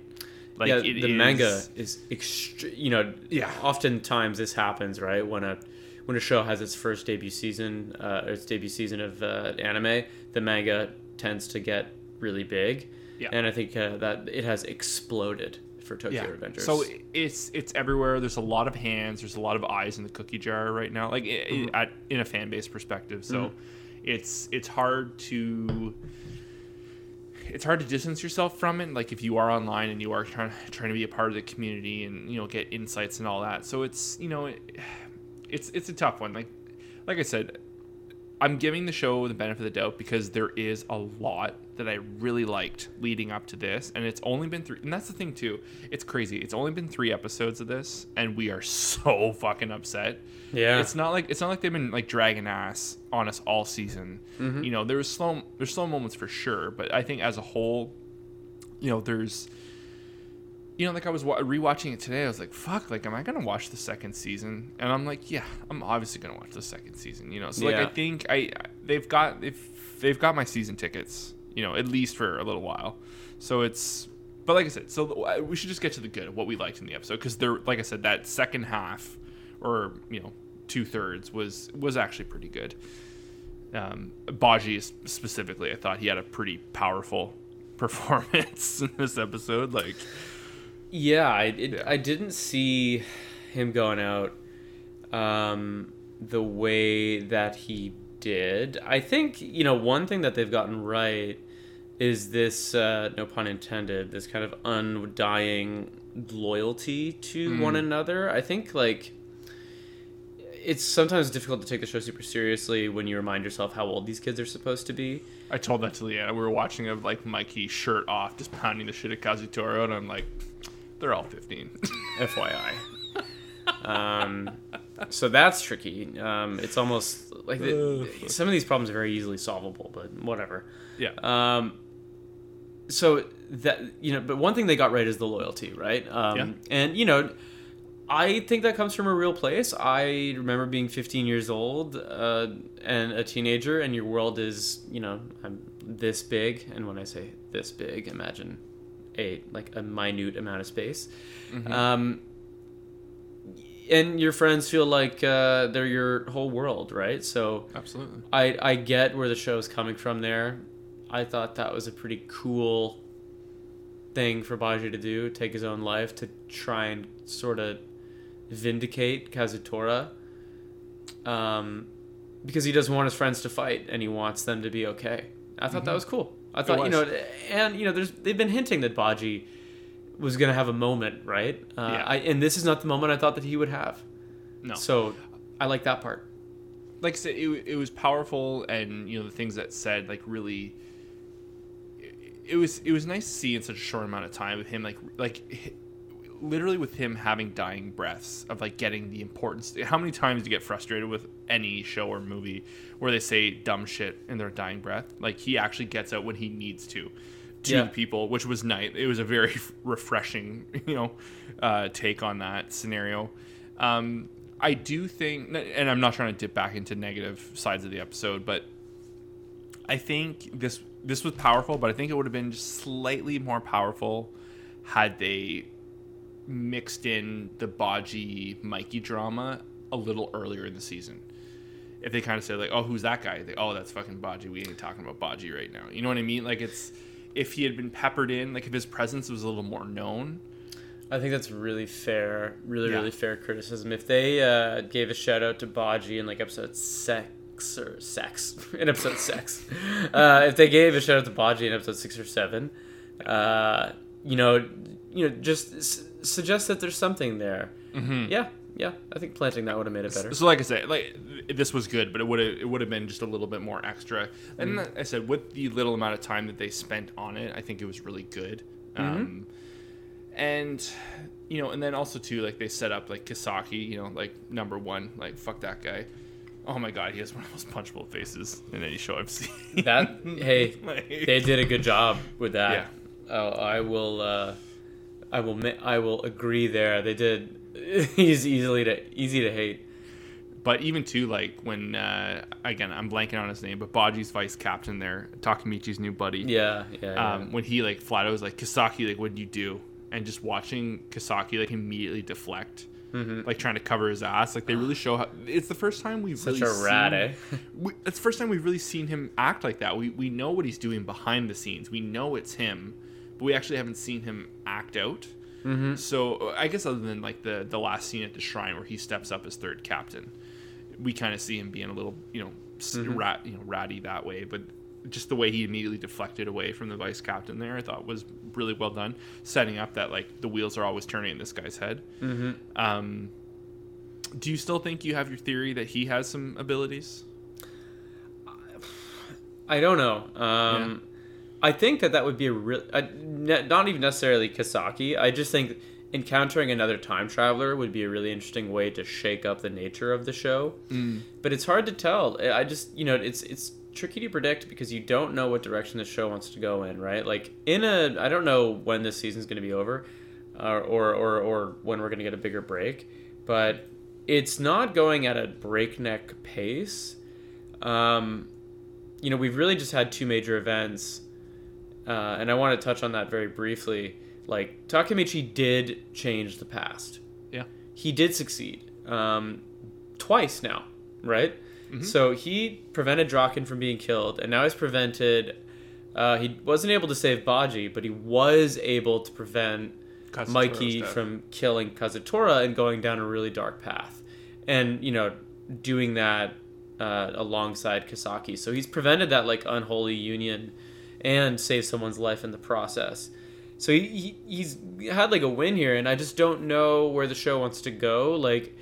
Like yeah the is- manga is extre- you know Yeah. oftentimes this happens right when a when a show has its first debut season uh, or its debut season of uh, anime the manga tends to get really big Yeah. and i think uh, that it has exploded for tokyo yeah. revengers So it's it's everywhere. There's a lot of hands. There's a lot of eyes in the cookie jar right now. Like Mm-hmm. i at, in a fan base perspective. So it's it's hard to it's hard to distance yourself from it. Like if you are online and you are trying trying to be a part of the community and you know get insights and all that. So it's you know it, it's it's a tough one. Like like I said, I'm giving the show the benefit of the doubt because there is a lot that I really liked leading up to this, and it's only been three. And that's the thing too. It's crazy. It's only been three episodes of this, and we are [laughs] so fucking upset. Yeah. It's not like it's not like they've been like dragging ass on us all season. Mm-hmm. You know, there was slow there's slow moments for sure, but I think as a whole, you know, there's you know, like I was wa- rewatching it today. I was like, "Fuck! Like, am I gonna watch the second season?" And I'm like, "Yeah, I'm obviously gonna watch the second season." You know, so like I think I they've got they've they've got my season tickets. You know, at least for a little while. So it's, but like I said, so we should just get to the good of what we liked in the episode because there, like I said, that second half, or you know, two thirds was was actually pretty good. Um, Baji specifically, I thought he had a pretty powerful [laughs] performance in this episode. Like, Yeah, I it, Yeah. I didn't see him going out um, the way that he did. I think you know one thing that they've gotten right is this uh, no pun intended this kind of undying loyalty to one another. I think like it's sometimes difficult to take the show super seriously when you remind yourself how old these kids are supposed to be. I told that to Leanna. We were watching of like Mikey shirt off, just pounding the shit at Kazutora, and I'm like, they're all 15. [laughs] FYI. um, so that's tricky. Um, it's almost like the, some of these problems are very easily solvable, but whatever. yeah. Um, so that you know, but one thing they got right is the loyalty, right? Um, Yeah. And you know, I think that comes from a real place. I remember being 15 years old uh, and a teenager, and your world is, you know, I'm this big. And when I say this big, imagine a like a minute amount of space. Um, and your friends feel like uh, they're your whole world, right? So Absolutely. I I get where the show is coming from there. I thought that was a pretty cool thing for Baji to do, take his own life to try and sort of vindicate Kazutora. Um, because he doesn't want his friends to fight and he wants them to be okay. I thought that was cool. I thought, you know, and you know, there's they've been hinting that Baji was gonna have a moment, right? Uh, Yeah. I, and this is not the moment I thought that he would have. No. So I like that part. like I said, it, it was powerful, and you know the things that said like really. It, was it was nice to see in such a short amount of time with him like like literally with him having dying breaths of like getting the importance. How many times do you get frustrated with any show or movie where they say dumb shit in their dying breath? Like he actually gets out when he needs to to Yeah. people, which was nice. It was a very [laughs] refreshing, you know, uh, take on that scenario. Um, I do think, and I'm not trying to dip back into negative sides of the episode, but I think this this was powerful, but I think it would have been just slightly more powerful had they mixed in the Baji Mikey drama a little earlier in the season. If they kind of said like, "Oh, who's that guy?" They, "Oh, that's fucking Baji. We ain't talking about Baji right now." You know what I mean? Like it's if he had been peppered in, like if his presence was a little more known. I think that's really fair, really, Yeah. really fair criticism. If they uh, gave a shout out to Baji in like episode six or sex [laughs] in episode six, uh, if they gave a shout out to Baji in episode six or seven, uh, you know, you know, just s- suggest that there's something there. Mm-hmm. Yeah, yeah. I think planting that would have made it better. So, like I said, like this was good, but it would have it would have been just a little bit more extra. And Mm-hmm. I said, with the little amount of time that they spent on it, I think it was really good. Mm-hmm. Um, and you know, and then also too, like they set up like Kisaki, you know, like number one, like fuck that guy. Oh my god, he has one of the most punchable faces in any show I've seen. That [laughs] hey, Like- they did a good job with that. Yeah. Oh, I will. Uh, I will. I will agree there. They did. [laughs] He's easily to easy to hate. But even too, like when uh, again, I'm blanking on his name, but Baji's vice captain there, Takemichi's new buddy. Yeah, yeah. yeah. um, when he like flat out was like Kisaki, like what'd you do? And just watching Kisaki like immediately deflect, Mm-hmm. like trying to cover his ass. Like they really show how it's the first time we've Such really a rat, seen, eh? [laughs] we, it's the first time we've really seen him act like that. We we know what he's doing behind the scenes. We know it's him, but we actually haven't seen him act out. Mm-hmm. So I guess other than like the the last scene at the shrine where he steps up as third captain, we kind of see him being a little you know Mm-hmm. rat you know ratty that way. But just the way he immediately deflected away from the vice captain there, I thought was really well done, setting up that like the wheels are always turning in this guy's head. Mm-hmm. Um, do you still think you have your theory that he has some abilities? I don't know. Um, I think that that would be a real, uh, ne- not even necessarily Kisaki. I just think encountering another time traveler would be a really interesting way to shake up the nature of the show. But it's hard to tell. I just, you know, it's it's tricky to predict because you don't know what direction the show wants to go in, right? Like in a, I don't know when this season's going to be over. or or or, or when we're gonna get a bigger break, but it's not going at a breakneck pace. Um, you know, we've really just had two major events, uh, and I want to touch on that very briefly. Like Takemichi did change the past. Yeah. He did succeed um, twice now, right? So he prevented Draken from being killed, and now he's prevented. Uh, he wasn't able to save Baji, but he was able to prevent Mikey death. from killing Kazutora and going down a really dark path, and you know, doing that uh, alongside Kisaki. So he's prevented that like unholy union, and saved someone's life in the process. So he, he he's had like a win here, and I just don't know where the show wants to go. Like,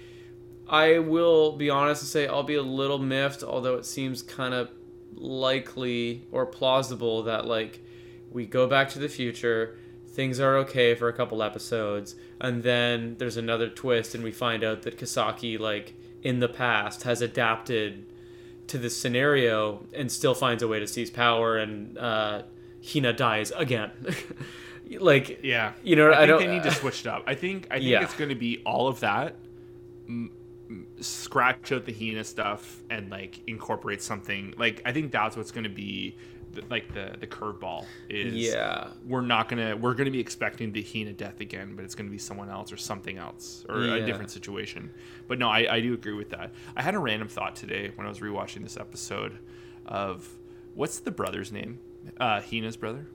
I will be honest and say I'll be a little miffed, although it seems kind of likely or plausible that like we go back to the future, things are okay for a couple episodes, and then there's another twist, and we find out that Kisaki like in the past has adapted to this scenario and still finds a way to seize power, and uh, Hina dies again. [laughs] like Yeah, You know, I, I think don't- they need to switch it up. I think I think Yeah. it's going to be all of that. Scratch out the Hina stuff and like incorporate something. Like I think that's what's going to be the, like the the curveball is. yeah. we're not gonna we're gonna be expecting the Hina death again, but it's gonna be someone else or something else or Yeah. a different situation. But no, I, I do agree with that. I had a random thought today when I was rewatching this episode of what's the brother's name? Uh, Hina's brother,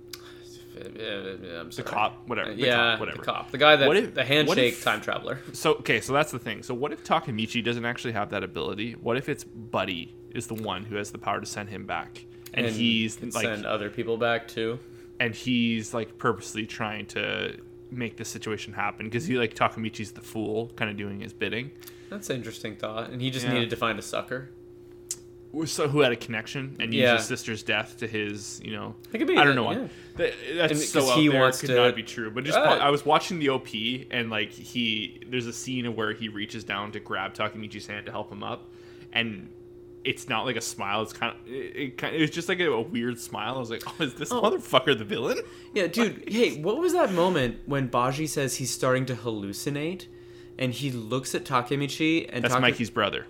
I'm the cop, whatever. The yeah, cop, whatever. the cop, the guy that if- the handshake if- time traveler. [laughs] So okay, so that's the thing. So what if Takemichi doesn't actually have that ability? What if it's Buddy is the one who has the power to send him back, and, he's can like, send other people back too. and he's like purposely trying to make this situation happen because he like Takemichi's the fool, kind of doing his bidding. That's an interesting thought, and he just Yeah. needed to find a sucker. So who had a connection and used his sister's death to his, you know, It I don't know yeah. That, that's And so out he there. wants could to- not be true. But just Right. I was watching the OP and like he there's a scene of where he reaches down to grab Takemichi's hand to help him up, and it's not like a smile. It's kind of it, it kind of, it's just like a, a weird smile. I was like, [laughs] oh, is this Oh. motherfucker the villain? Yeah, dude. [laughs] hey, what was that moment when Baji says he's starting to hallucinate, and he looks at Takemichi and That's Take- Mikey's brother.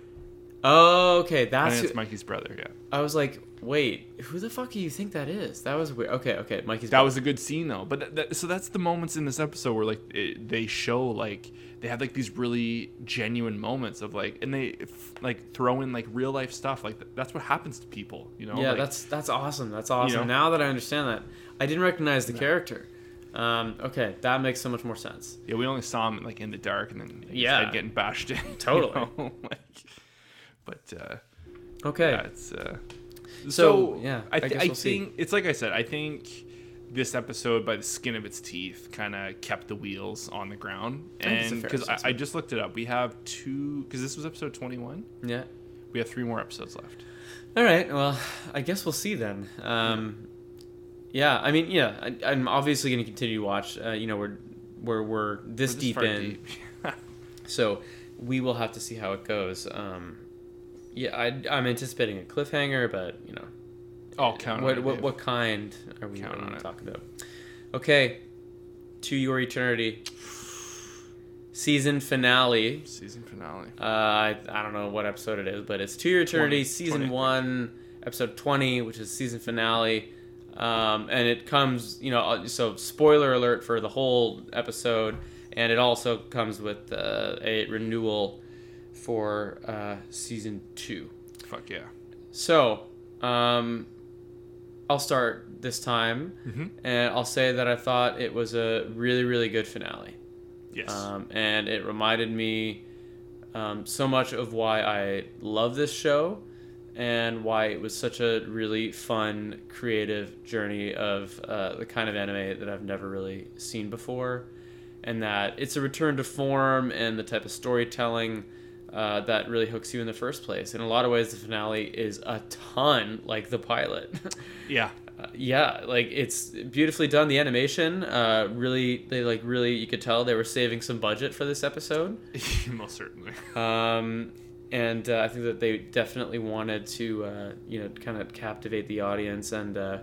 Oh, okay, that's. think who- Mikey's brother. Yeah. I was like, wait, who the fuck do you think that is? That was weird. Okay, okay, Mikey's. That was a good scene though. But that, that, so that's the moments in this episode where like it, they show like they have like these really genuine moments of like and they f- like throw in like real life stuff. Like th- that's what happens to people, you know? Yeah, Like, that's that's awesome. That's awesome. know? Now that I understand that, I didn't recognize the character. Um, okay, that makes so much more sense. yeah. We only saw him like in the dark and then Yeah. getting bashed in. [laughs] you Totally. know? [laughs] like, but uh, Okay. yeah, it's uh, so, So, yeah, I, th- I we'll think it's like I said. I think this episode, by the skin of its teeth, kind of kept the wheels on the ground. I think it's a And because I, I just looked it up, we have two. Because this was episode twenty-one. Yeah. We have three more episodes left. All right. Well, I guess we'll see then. Um, yeah. I mean, yeah. I, I'm obviously going to continue to watch. Uh, you know, we're we're we're this We're deep in, deep. [laughs] so we will have to see how it goes. Um, yeah, I, I'm anticipating a cliffhanger, but you know, oh, count what on it, what, what kind are we, Count what are on we it. talking about? Okay, to your eternity. Season finale. season finale? Uh, I, I don't know what episode it is, but it's To Your Eternity, 20, season 20. one, episode 20, which is season finale. Um, and it comes, you know, uh, so spoiler alert for the whole episode. And it also comes with uh, a renewal for uh, season two. Fuck yeah. So, um, I'll start this time. Mhm. And I'll say that I thought it was a really, really good finale Yes. um, and it reminded me um, so much of why I love this show and why it was such a really fun, creative journey of uh, the kind of anime that I've never really seen before, and that it's a return to form and the type of storytelling. Uh, that really hooks you in the first place. In a lot of ways, the finale is a ton like the pilot. [laughs] yeah. Uh, yeah, like it's beautifully done. The animation, uh, really, they like really, you could tell they were saving some budget for this episode. [laughs] Most certainly. Um, and uh, I think that they definitely wanted to, uh, you know, kind of captivate the audience and uh,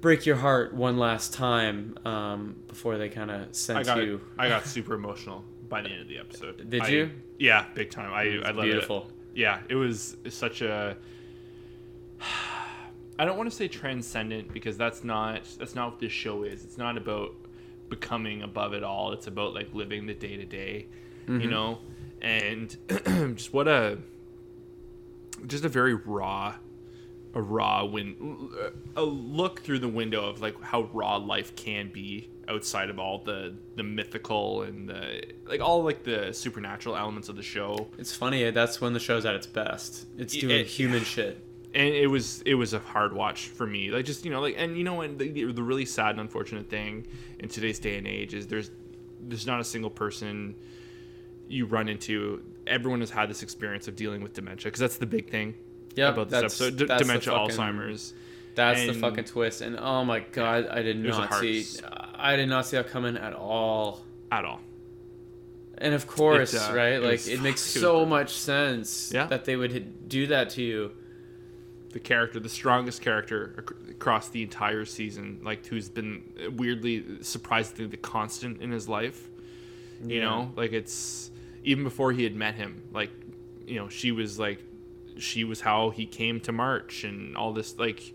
break your heart one last time um, before they kind of I sent got you. I got [laughs] super emotional by the end of the episode. Did I- you? Yeah, big time. I I love beautiful. it. Yeah, it was such a. [sighs] I don't want to say transcendent because that's not that's not what this show is. It's not about becoming above it all. It's about like living the day to day, Mm-hmm. you know, and [clears throat] just what a just a very raw a raw win a look through the window of like how raw life can be outside of all the the mythical and the like all like the supernatural elements of the show It's funny. Eh, that's when the show's at its best. It's doing It- human shit. and it was it was a hard watch for me like just you know like and you know and the, the really sad and unfortunate thing in today's day and age is there's there's not a single person you run into everyone has had this experience of dealing with dementia because that's the big thing Yep, about this episode D- dementia fucking- alzheimer's That's the fucking twist. And oh my god, I did It was a not see. I did not see that coming at all. at all And of course, uh, right? it like was- it makes it so much sense Yeah. that they would do that to you. the character, the strongest character across the entire season, like who's been weirdly, surprisingly the constant in his life. You Yeah. know, like it's even before he had met him, like you know, she was like, she was how he came to March and all this, like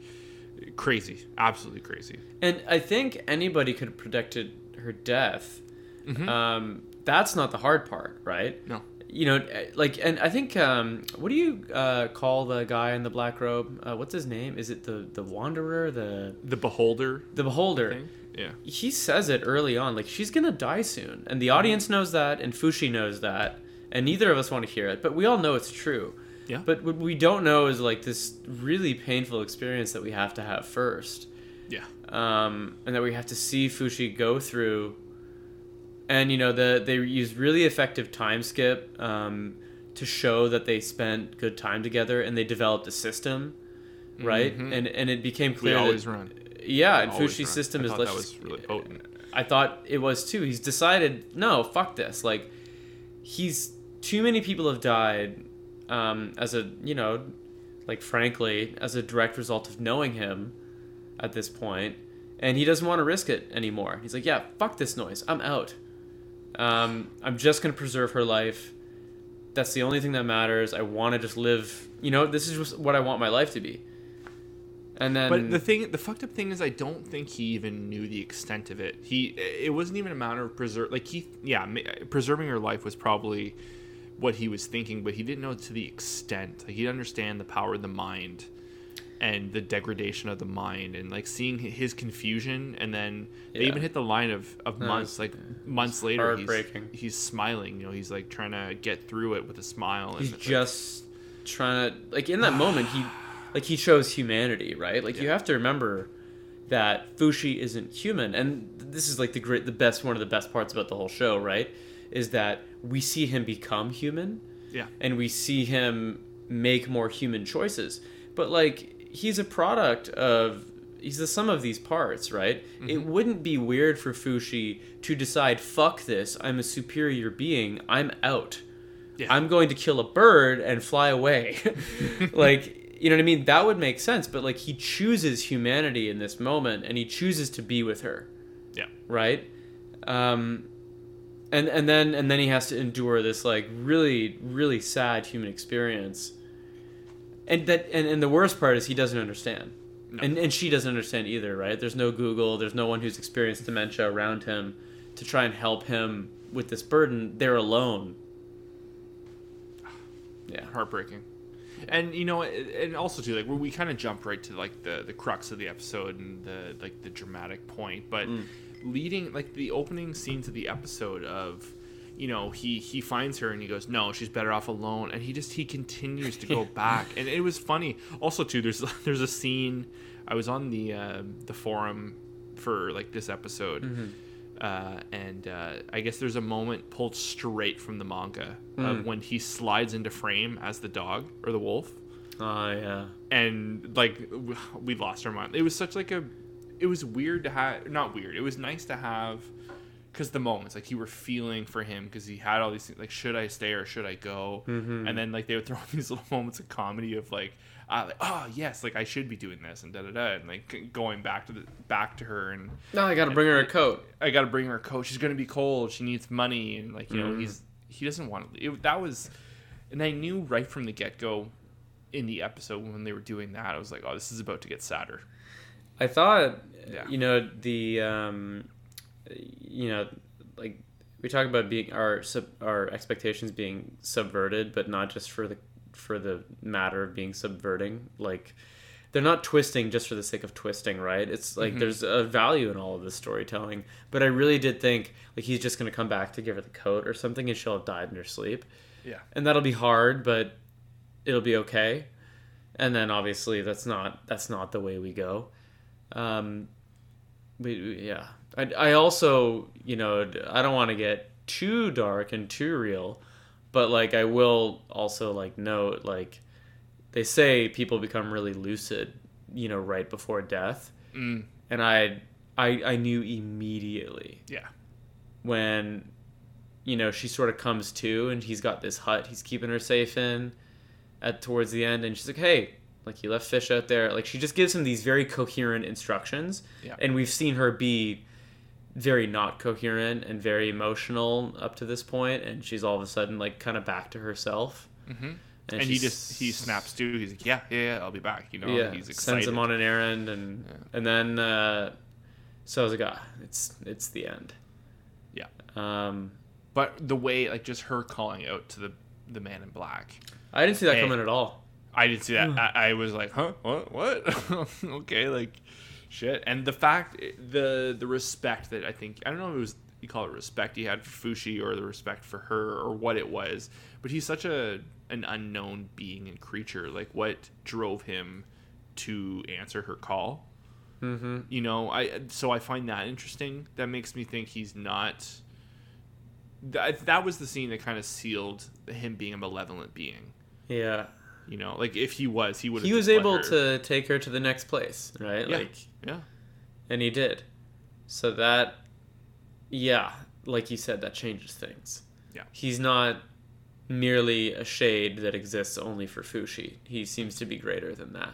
crazy, absolutely crazy. And I think anybody could have predicted her death. Mhm. Um, that's not the hard part, right? No. You know, like, and I think, um, what do you uh, call the guy in the black robe? Uh, what's his name? Is it the the Wanderer, the The Beholder the Beholder? thing, yeah, he says it early on like she's gonna die soon and the audience knows that and fushi knows that and neither of us want to hear it but we all know it's true Yeah. but what we don't know is like this really painful experience that we have to have first yeah, um, and that we have to see fushi go through and you know the they use really effective time skip um, to show that they spent good time together and they developed a system right Mhm. and and it became clear that- always run. yeah and Always fushi's run. system I is let's that just- really potent. I thought it was too. He's decided, no, fuck this. Like, he's too many people have died um, as a, you know, like frankly, as a direct result of knowing him at this point, and he doesn't want to risk it anymore. He's like, yeah, fuck this noise. I'm out. Um, I'm just gonna preserve her life. That's the only thing that matters. I want to just live. You know, this is just what I want my life to be. And then, But the thing, the fucked up thing is, I don't think he even knew the extent of it. He, it wasn't even a matter of preserve. Like he, yeah, preserving her life was probably what he was thinking, but he didn't know to the extent. Like he didn't understand the power of the mind and the degradation of the mind, and like seeing his confusion, and then they even hit the line of of months, like months later, he's, heartbreaking. he's smiling. You know, he's like trying to get through it with a smile. he's and it's like- just trying to like in that moment he like he shows humanity right like you have to remember that fushi isn't human and this is like the great the best one of the best parts about the whole show right is that we see him become human yeah, and we see him make more human choices. But like he's a product of he's the sum of these parts right? It wouldn't be weird for fushi to decide fuck this i'm a superior being i'm out. Yeah. i'm going to kill a bird and fly away. [laughs] [laughs] Like you know what i mean? That would make sense but like he chooses humanity in this moment and he chooses to be with her. Yeah. right? Um and and then and then he has to endure this like really really sad human experience. And that and, and the worst part is he doesn't understand. No. and and she doesn't understand either right? There's no google there's no one who's experienced dementia around him to try and help him with this burden. They're alone. [sighs] Yeah. Heartbreaking. And you know and also too like we, we kind of jump right to like the the crux of the episode and the like the dramatic point but Mm. Leading like the opening scenes of the episode of you know he he finds her and he goes no she's better off alone and he just he continues to go [laughs] back and it was funny also too there's [laughs] there's a scene i was on the uh, the forum for like this episode Mm-hmm. uh, and uh, I guess there's a moment pulled straight from the manga Mm. of when he slides into frame as the dog or the wolf, oh yeah and like we lost our mind. It was such like a, it was weird to have, not weird. It was nice to have because the moments like you were feeling for him because he had all these things like should I stay or should I go, Mm-hmm. and then like they would throw in [laughs] these little moments of comedy of like. Uh, like, oh yes, like I should be doing this and da da da, and like going back to the back to her and No, I gotta bring her a coat. I got to bring her a coat. She's gonna be cold. She needs money, and like you know, Mhm. he's he doesn't want to. It, that was, and I knew right from the get go, in the episode when they were doing that, I was like, oh, this is about to get sadder. I thought, Yeah. you know, the, um, you know, like we talk about being our sub, our expectations being subverted, but not just for the for the matter of being subverting. Like they're not twisting just for the sake of twisting, right? It's like Mhm. there's a value in all of this storytelling. But I really did think like he's just gonna come back to give her the coat or something, and she'll have died in her sleep. Yeah. and that'll be hard, but it'll be okay. And then obviously that's not that's not the way we go. Um, we- yeah. I, I also you know I don't want to get too dark and too real, but like I will also like note like they say people become really lucid, you know, right before death, Mm, and I I I knew immediately yeah. when you know she sort of comes to and he's got this hut he's keeping her safe in at towards the end and she's like hey like he left fish out there like she just gives him these very coherent instructions Yeah. and we've seen her be very not coherent and very emotional up to this point and she's all of a sudden like kind of back to herself hmm And, he just he snaps too. He's like, yeah, yeah, yeah, I'll be back. You know, yeah he's excited. sends him on an errand and Yeah. and then uh so I was like ah it's it's the end Yeah. um But the way, like, just her calling out to the the man in black. I didn't see that Hey. coming at all I didn't see that. Hmm. I, I was like, huh, what, what? [laughs] okay, like, shit. And the fact, the the respect that I think, I don't know if it was you call it respect he had for Fushi or the respect for her or what it was, but he's such a an unknown being and creature. Like, what drove him to answer her call? mm-hmm You know, I so I find that interesting. That makes me think he's not. That, that was the scene that kind of sealed him being a malevolent being. yeah You know, like if he was, he would. he was able to take her to the next place right Yeah. like Yeah. and he did so that yeah like you said that changes things Yeah. he's not merely a shade that exists only for fushi he seems to be greater than that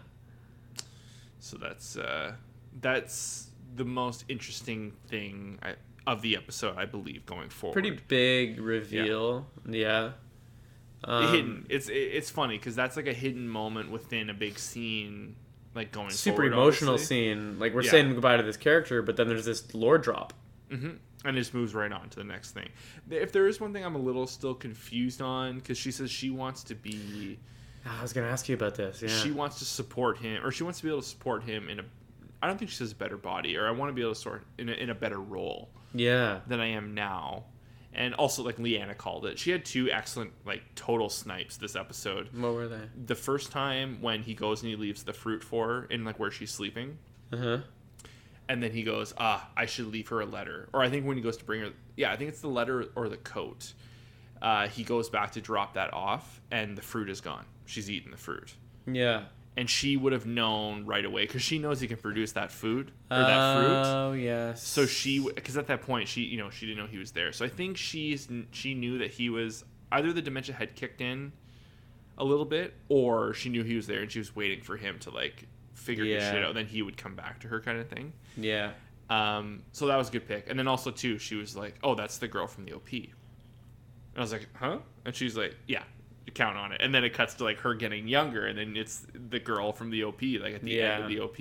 So that's uh, that's the most interesting thing I, of the episode, I believe, going forward. pretty big reveal yeah, Um, hidden. It's it's funny because that's like a hidden moment within a big scene, like going super forward, emotional obviously. scene like we're Yeah. saying goodbye to this character but then there's this lore drop hmm And it just moves right on to the next thing. If there is one thing I'm a little still confused on, because she says she wants to be, Ah, i was gonna ask you about this yeah she wants to support him, or she wants to be able to support him in a. I don't think she says a better body, or I want to be able to sort in a, in a better role. yeah than I am now. And also, like Leanna called it, she had two excellent, like, total snipes this episode. what were they The first time when he goes and he leaves the fruit for her in, like, where she's sleeping. uh-huh And then he goes, ah, I should leave her a letter. Or I think when he goes to bring her, yeah, I think it's the letter or the coat. Uh, he goes back to drop that off, and the fruit is gone. She's eaten the fruit. yeah And she would have known right away because she knows he can produce that food or that fruit. oh yes So she, because at that point she, you know, she didn't know he was there. So I think she's she knew that he was either the dementia had kicked in a little bit, or she knew he was there and she was waiting for him to like figure his shit out. Then he would come back to her, kind of thing. yeah Um, so that was a good pick. And then also too, she was like, "Oh, that's the girl from the OP." And I was like, "Huh?" And she's like, "Yeah." Count on it, and then it cuts to like her getting younger, and then it's the girl from the OP, like at the end of the OP,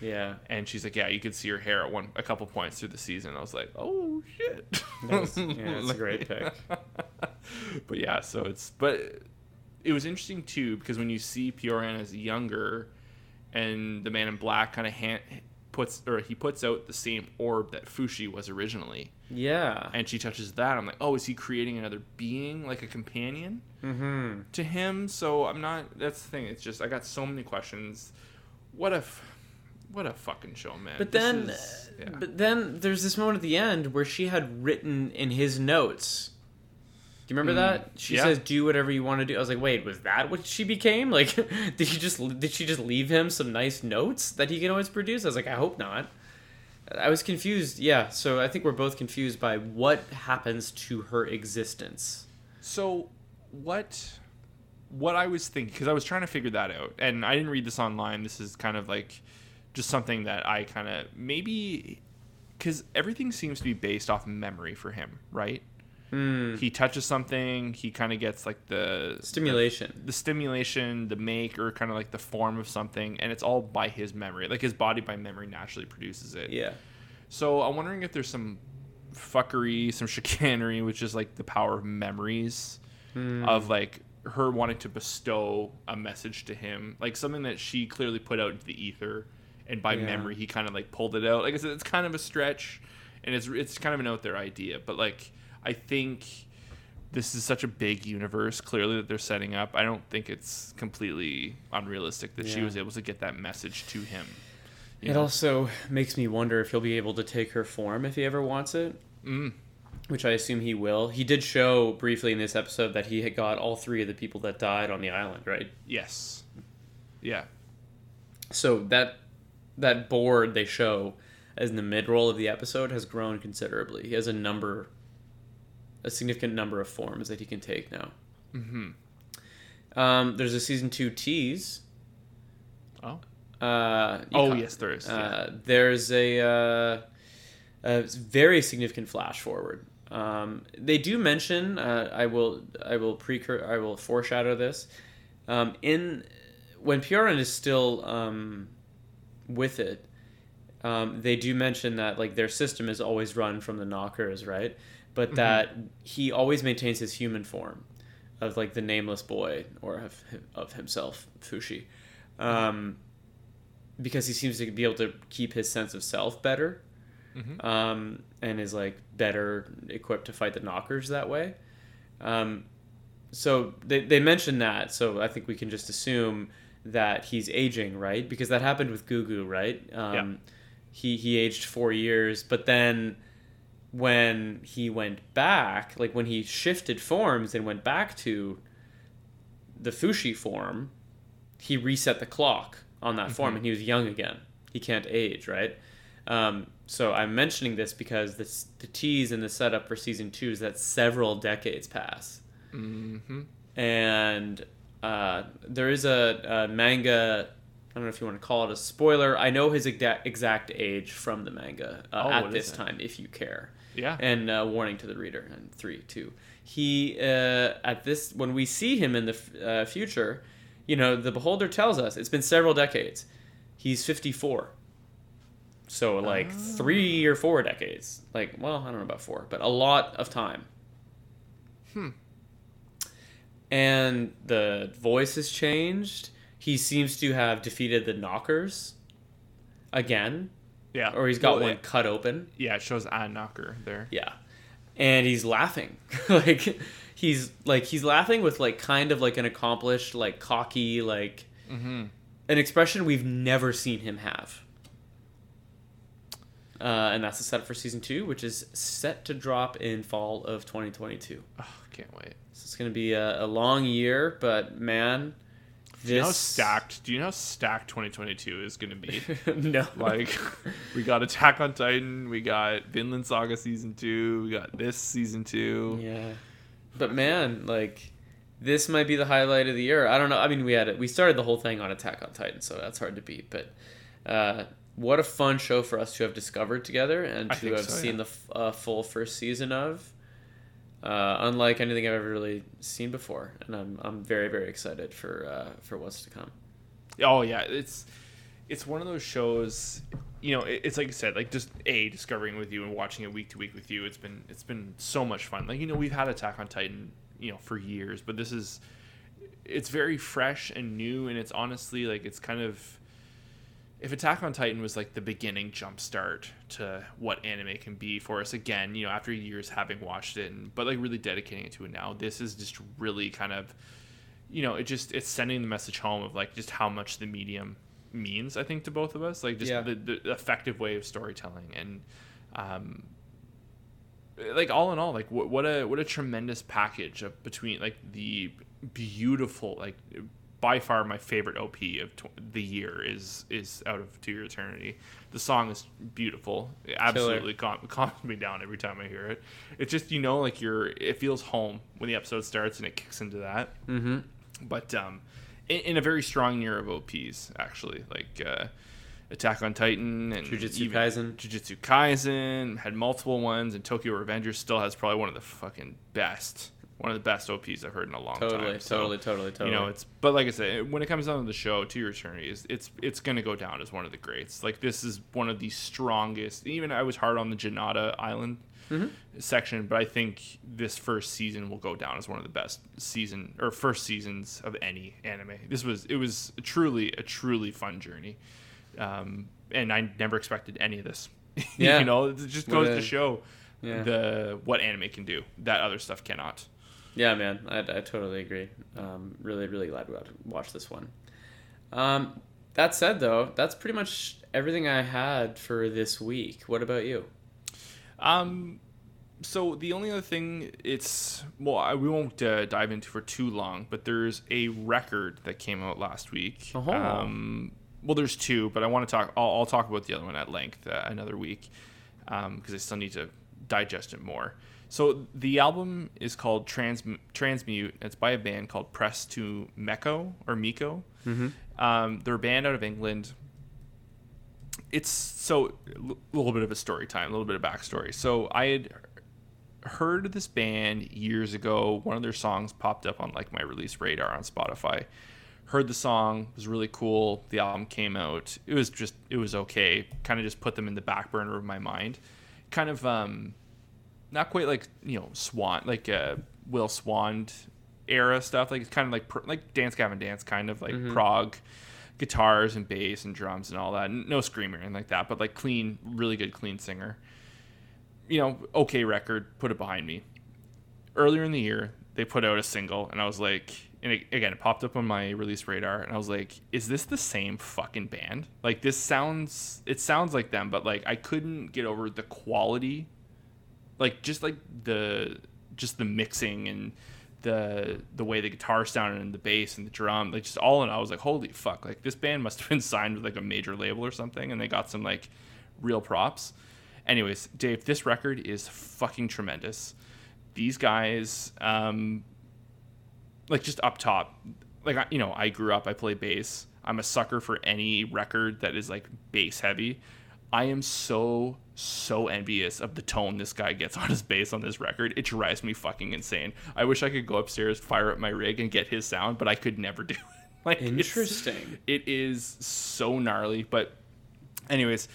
yeah and she's like, "Yeah, you could see her hair at one a couple points through the season." I was like, "Oh shit!" That's- yeah, that's a great pick. [laughs] but yeah, so it's but it was interesting too because when you see Pioran as younger, and the Man in Black kind of hand puts or he puts out the same orb that Fushi was originally, yeah and she touches that. I'm like, "Oh, is he creating another being like a companion?" mm-hmm to him. So I'm not. That's the thing. It's just I got so many questions. What if? What a fucking show, man. But This then, is- yeah. but then there's this moment at the end where she had written in his notes. Do you remember Mm, that? She yeah. says, "Do whatever you want to do." I was like, "Wait, was that what she became? [laughs] Like, did she just did she just leave him some nice notes that he can always produce?" I was like, "I hope not." I was confused. Yeah, so I think we're both confused by what happens to her existence. So, what what I was thinking because I was trying to figure that out, and I didn't read this online. This is kind of like just something that I kind of maybe because everything seems to be based off memory for him, right? Mm. He touches something, he kind of gets like the Stimulation. the, the stimulation, the make, or kind of like the form of something, and it's all by his memory. Like his body by memory naturally produces it. Yeah. So I'm wondering if there's some fuckery, some [laughs] chicanery, which is like the power of memories Hmm. of like her wanting to bestow a message to him, like something that she clearly put out into the ether, and by Yeah. memory he kind of like pulled it out. Like I said, it's kind of a stretch, and it's it's kind of an out there idea, but like I think this is such a big universe clearly that they're setting up. I don't think it's completely unrealistic that she was able to get that message to him. It know? also makes me wonder if he'll be able to take her form if he ever wants it. Mm. Which I assume he will. He did show briefly in this episode that he had got all three of the people that died on the island, right? Yes. Yeah. So that that board they show as in the mid roll of the episode has grown considerably. He has a number, a significant number of forms that he can take now. Mm-hmm. Um, there's a season two tease. Oh. Uh, Oh yes, there is. yeah. Uh, there's a, uh, a very significant flash forward. Um, they do mention. Uh, I will. I will precur. I will foreshadow this. Um, in when Pioran is still um, with it, um, they do mention that like their system is always run from the knockers, right? But that he always maintains his human form of like the nameless boy or of, of himself, Fushi. Um, because he seems to be able to keep his sense of self better Mhm. um, and is like better equipped to fight the knockers that way. Um, so they, they mentioned that, so I think we can just assume that he's aging, right? Because that happened with Gugu, right? Um, Yeah. He he aged four years, but then when he went back, like when he shifted forms and went back to the Fushi form, he reset the clock on that form, and he was young again. He can't age, right? Um, so I'm mentioning this because the, the tease and the setup for season two is that several decades pass, Mm-hmm. and uh, there is a, a manga. I don't know if you want to call it a spoiler. I know his exact exact age from the manga uh, Oh, at this time, if you care. Yeah. And uh, warning to the reader. And three, two. He uh, at this when we see him in the f- uh, future, you know, the beholder tells us it's been several decades. He's fifty four. So like Oh. three or four decades. Like well, I don't know about four, but a lot of time. Hmm. And the voice has changed. He seems to have defeated the knockers again, yeah. or he's got Well, one it- cut open. yeah, it shows a knocker there. Yeah. And he's laughing. [laughs] like he's like he's laughing with like kind of like an accomplished, like cocky, like Mm-hmm. an expression we've never seen him have. Uh, and that's the setup for season two, which is set to drop in fall of 2022. Oh, can't wait. So it's going to be a, a long year, but man, Do you know how stacked? Do you know how stacked 2022 is going to be? [laughs] no, like, we got Attack on Titan, we got Vinland Saga season two, we got this season two. Yeah. But man, like this might be the highlight of the year. I don't know. I mean, we had it. We started the whole thing on Attack on Titan, so that's hard to beat. But uh, what a fun show for us to have discovered together and to have so, seen yeah. the f- uh, full first season of. Uh, unlike anything I've ever really seen before, and I'm I'm very very excited for uh, for what's to come. Oh yeah, it's it's one of those shows. You know, it, it's like I said, like just a discovering with you and watching it week to week with you. It's been it's been so much fun. Like you know, we've had Attack on Titan, you know, for years, but this is it's very fresh and new, and it's honestly like it's kind of if Attack on Titan was like the beginning jump start to what anime can be for us again, you know, after years having watched it and but like really dedicating it to it now, this is just really kind of you know, it just it's sending the message home of like just how much the medium means, I think, to both of us. Like just Yeah. the, the effective way of storytelling and um like all in all, like what, what a what a tremendous package of between like the beautiful like by far my favorite OP of tw- the year is is out of To Your Eternity. The song is beautiful. It absolutely calm, [laughs] calms me down every time I hear it. It's just you know like you're it feels home when the episode starts and it kicks into that. Mm-hmm. But um, in, in a very strong year of OPs actually, like uh, Attack on Titan and Jujutsu Kaisen. Jujutsu Kaisen had multiple ones, and Tokyo Revengers still has probably one of the fucking best, one of the best OPs I've heard in a long Totally, time. So, totally, totally, totally. You know, it's but like I said, when it comes down to the show, To Your Eternity is it's it's gonna go down as one of the greats. Like this is one of the strongest. Even I was hard on the Jananda Island Mm-hmm. section, but I think this first season will go down as one of the best season or first seasons of any anime. This was it was truly a truly fun journey, um, and I never expected any of this. [laughs] Yeah. you know, it just goes to show yeah. the what anime can do that other stuff cannot. Yeah, man, I, I totally agree. Um, really, really glad we got to watch this one. Um, that said, though, that's pretty much everything I had for this week. What about you? Um, so the only other thing it's well, I, we won't uh, dive into for too long, but there's a record that came out last week. Oh. Um, well, there's two, but I want to talk. I'll, I'll talk about the other one at length uh, another week because I still need to digest it more. So the album is called Trans Transmute. It's by a band called Press to Meco or Miko. Mm-hmm. Um, they're a band out of England. It's so a little bit of a story time, a little bit of backstory. So I had heard this band years ago. One of their songs popped up on like my release radar on Spotify. Heard the song, was really cool. The album came out. It was just it was okay. Kind of just put them in the back burner of my mind. Kind of um not quite like, you know, Swan like uh Will Swan era stuff. Like it's kind of like pr- like Dance Gavin Dance kind of like prog guitars and bass and drums and all that. No screamer or anything like that, but like clean, really good clean singer. You know, okay record, put it behind me. Earlier in the year, they put out a single, and I was like, and it, again, it popped up on my release radar, and I was like, is this the same fucking band? Like, this sounds, it sounds like them, but like, I couldn't get over the quality, like, just like the, just the mixing and the the way the guitar sounded and the bass and the drum like just all in all I was like holy fuck. Like this band must have been [laughs] signed with like a major label or something and they got some like real props. Anyways Dave this record is fucking tremendous. These guys um like just up top like you know I grew up I play bass. I'm a sucker for any record that is like bass heavy. I am so so envious of the tone this guy gets on his bass on this record. It drives me fucking insane. I wish I could go upstairs, fire up my rig, and get his sound, but I could never do it. [laughs] Like Interesting. it is so gnarly. But, anyways,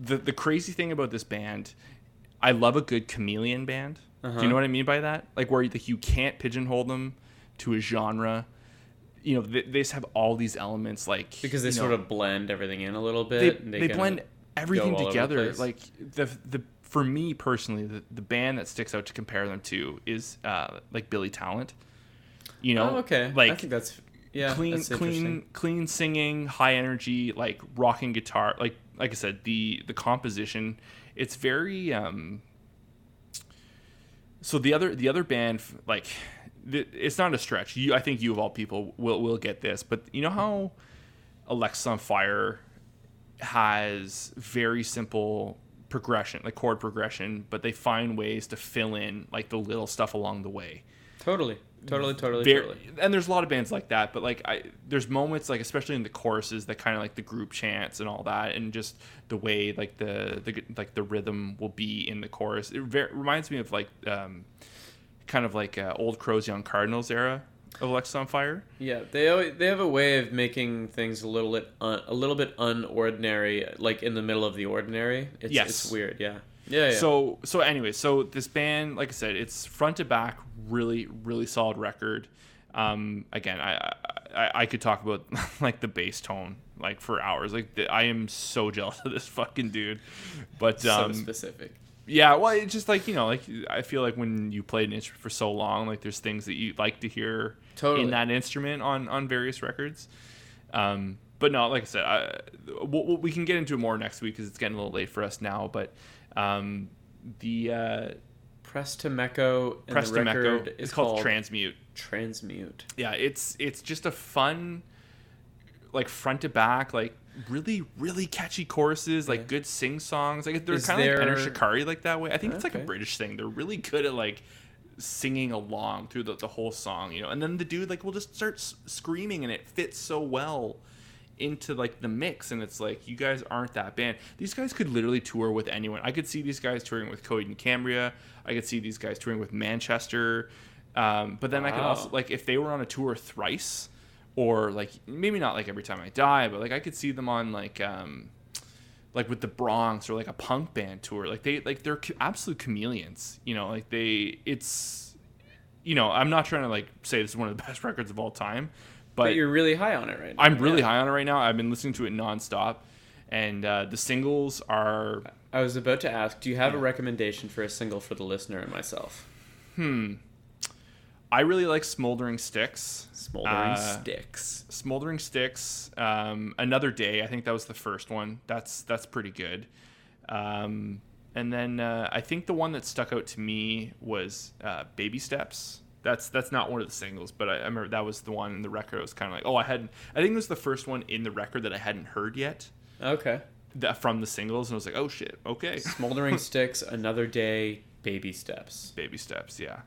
the the crazy thing about this band, I love a good chameleon band. Do Uh-huh. you know what I mean by that? Like where like, you can't pigeonhole them to a genre. You know, they, they just have all these elements, like Because they you sort of blend everything in a little they, bit. and they, kinda blend everything together. Like the the for me personally, the, the band that sticks out to compare them to is uh, like Billy Talent. You know, Oh, okay. like I think that's yeah, clean, that's clean, clean singing, high energy, like rocking guitar. Like like I said, the the composition, it's very. um So the other the other band, like, it's not a stretch. You, I think you of all people will will get this, but you know how Alexisonfire has very simple progression, like chord progression, but they find ways to fill in like the little stuff along the way. Totally, totally, totally, very, totally. and there's a lot of bands like that but like i there's moments like especially in the choruses that kind of like the group chants and all that and just the way like the the like the rhythm will be in the chorus. It ver- reminds me of like um kind of like uh, old crows young cardinals era of Alexisonfire Yeah, they always, they have a way of making things a little bit un, a little bit unordinary, like in the middle of the ordinary. It's, Yes. it's weird. Yeah, yeah, yeah. So so anyway, so this band, like I said, it's front to back, really really solid record. Um, again, I, I I could talk about [laughs] like the bass tone like for hours. Like the, I am so [laughs] jealous of this fucking dude. But so um, specific. Yeah, well, it's just like you know, like I feel like when you play an instrument for so long, like there's things that you like to hear Totally. in that instrument on on various records. Um, but no, like I said, I, we we can get into it more next week because it's getting a little late for us now. But um, the uh, Press to Meco, Press to record Meco. is It's called called Transmute. Transmute. Yeah, it's it's just a fun, like front to back, like really really catchy choruses, like Yeah. good sing songs. Like they're kind of like Enter there- Shikari like that way. I think it's like a British thing. They're really good at like singing along through the, the whole song, you know. And then the dude like will just start s- screaming, and it fits so well into like the mix and it's like you guys aren't that band these guys could literally tour with anyone i could see these guys touring with Coheed and cambria i could see these guys touring with manchester um, but then i could also like if they were on a tour thrice or like maybe not like every time i die but like i could see them on like um like with the bronx or like a punk band tour like they like they're absolute chameleons you know like they it's you know i'm not trying to like say this is one of the [laughs] best records of all time But, but you're really high on it right now. I'm really Yeah. high on it right now. I've been listening to it nonstop, and uh, the singles are I was about to ask, do you have a recommendation for a single for the listener and myself? hmm. I really like Smoldering Sticks. Smoldering Uh, Sticks. Smoldering Sticks. Um, Another Day. I think that was the first one. That's that's pretty good. Um, and then uh, I think the one that stuck out to me was uh, Baby Steps. That's that's not one of the singles, but I, I remember that was the one in the record. I was kind of like, oh, I hadn't. I think it was the first one in the record that I hadn't heard yet. Okay. That from the singles, and I was like, oh shit, okay. Smoldering [laughs] Sticks, Another Day, Baby Steps. baby steps yeah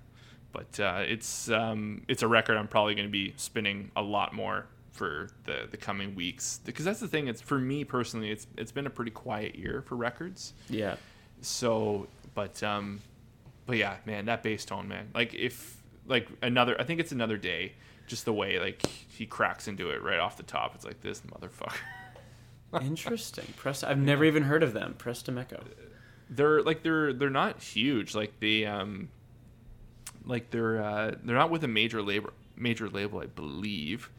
but uh, it's um, it's a record i'm probably going to be spinning a lot more for the the coming weeks because that's the thing it's for me personally it's it's been a pretty quiet year for records Yeah. so but um but yeah man that bass tone man like if like another i think it's another day just the way like he cracks into it right off the top it's like this motherfucker [laughs] Interesting. Press. I've never even heard of them. Meco. they're like they're they're not huge like they um like they're uh they're not with a major label major label i believe.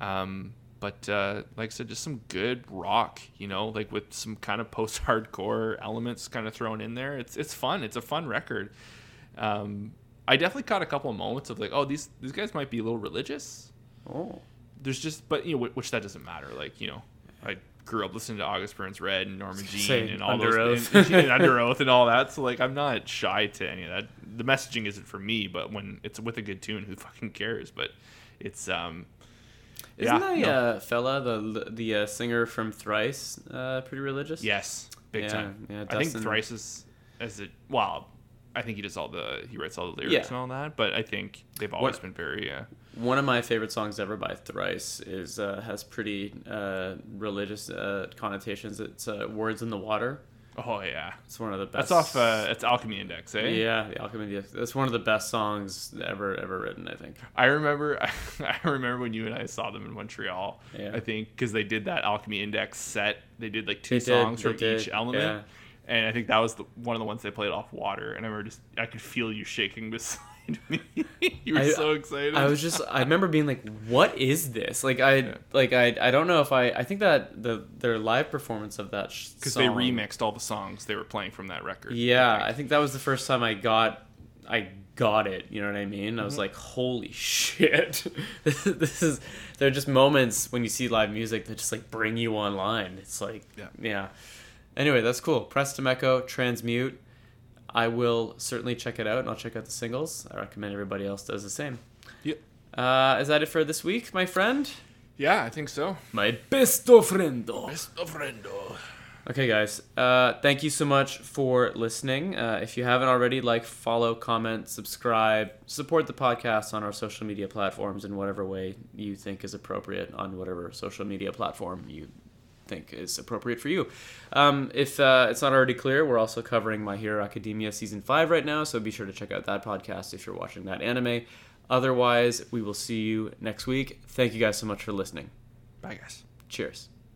Um but uh like i said just some good rock you know like with some kind of post-hardcore elements kind of thrown in there. It's it's fun. It's a fun record. Um i definitely caught a couple of moments of like oh these these guys might be a little religious. Oh. there's just but you know which that doesn't matter. Like you know i grew up listening to august burns red and norma jean Say, and all Under those Oath. and, and under [laughs] oath and all that so like i'm not shy to any of that the messaging isn't for me but when it's with a good tune who fucking cares but it's um Isn't yeah, that no. uh, fella, the the uh, singer from Thrice, uh, pretty religious? yes big Yeah, time yeah, i think thrice is as it well i think he does all the he writes all the lyrics Yeah. and all that but i think they've always What- been very uh One of my favorite songs ever by Thrice is uh, has pretty uh, religious uh, connotations. It's uh, "Words in the Water." oh yeah It's one of the best. that's off uh it's alchemy index eh Yeah, the Alchemy. Index. That's one of the best songs ever ever written. I think. I remember, [laughs] I remember when you and I saw them in Montreal. Yeah. I think because they did that Alchemy Index set. They did like two They songs they from did, each element, yeah. and I think that was the, one of the ones they played off water. And I remember just I could feel you shaking beside [laughs] me. [laughs] you were I- so excited. I was just I remember being like, "What is this?" Like I Yeah. like I I don't know if I I think that the their live performance of that because they remixed all the songs they were playing from that record. Yeah, I think that was the first time I got I got it. You know what I mean? I was Mm-hmm. like, "Holy [laughs] shit!" this, is- this is. There are just moments when you see live music that just like bring you online. It's like, Yeah. yeah. Anyway, that's cool. Press to Echo, Transmute. I will certainly check it out, and I'll check out the singles. I recommend everybody else does the same. Yep. Uh, is that it for this week, my friend? yeah, I think so. My besto friendo. Besto friendo. Okay, guys. Uh, thank you so much for listening. Uh, if you haven't already, like, follow, comment, subscribe, support the podcast on our social media platforms in whatever way you think is appropriate on whatever social media platform you think is appropriate for you. Um, if uh, it's not already clear, we're also covering My Hero Academia season five right now, so be sure to check out that podcast if you're watching that anime. Otherwise, we will see you next week. Thank you guys so much for listening. Bye, guys. Cheers.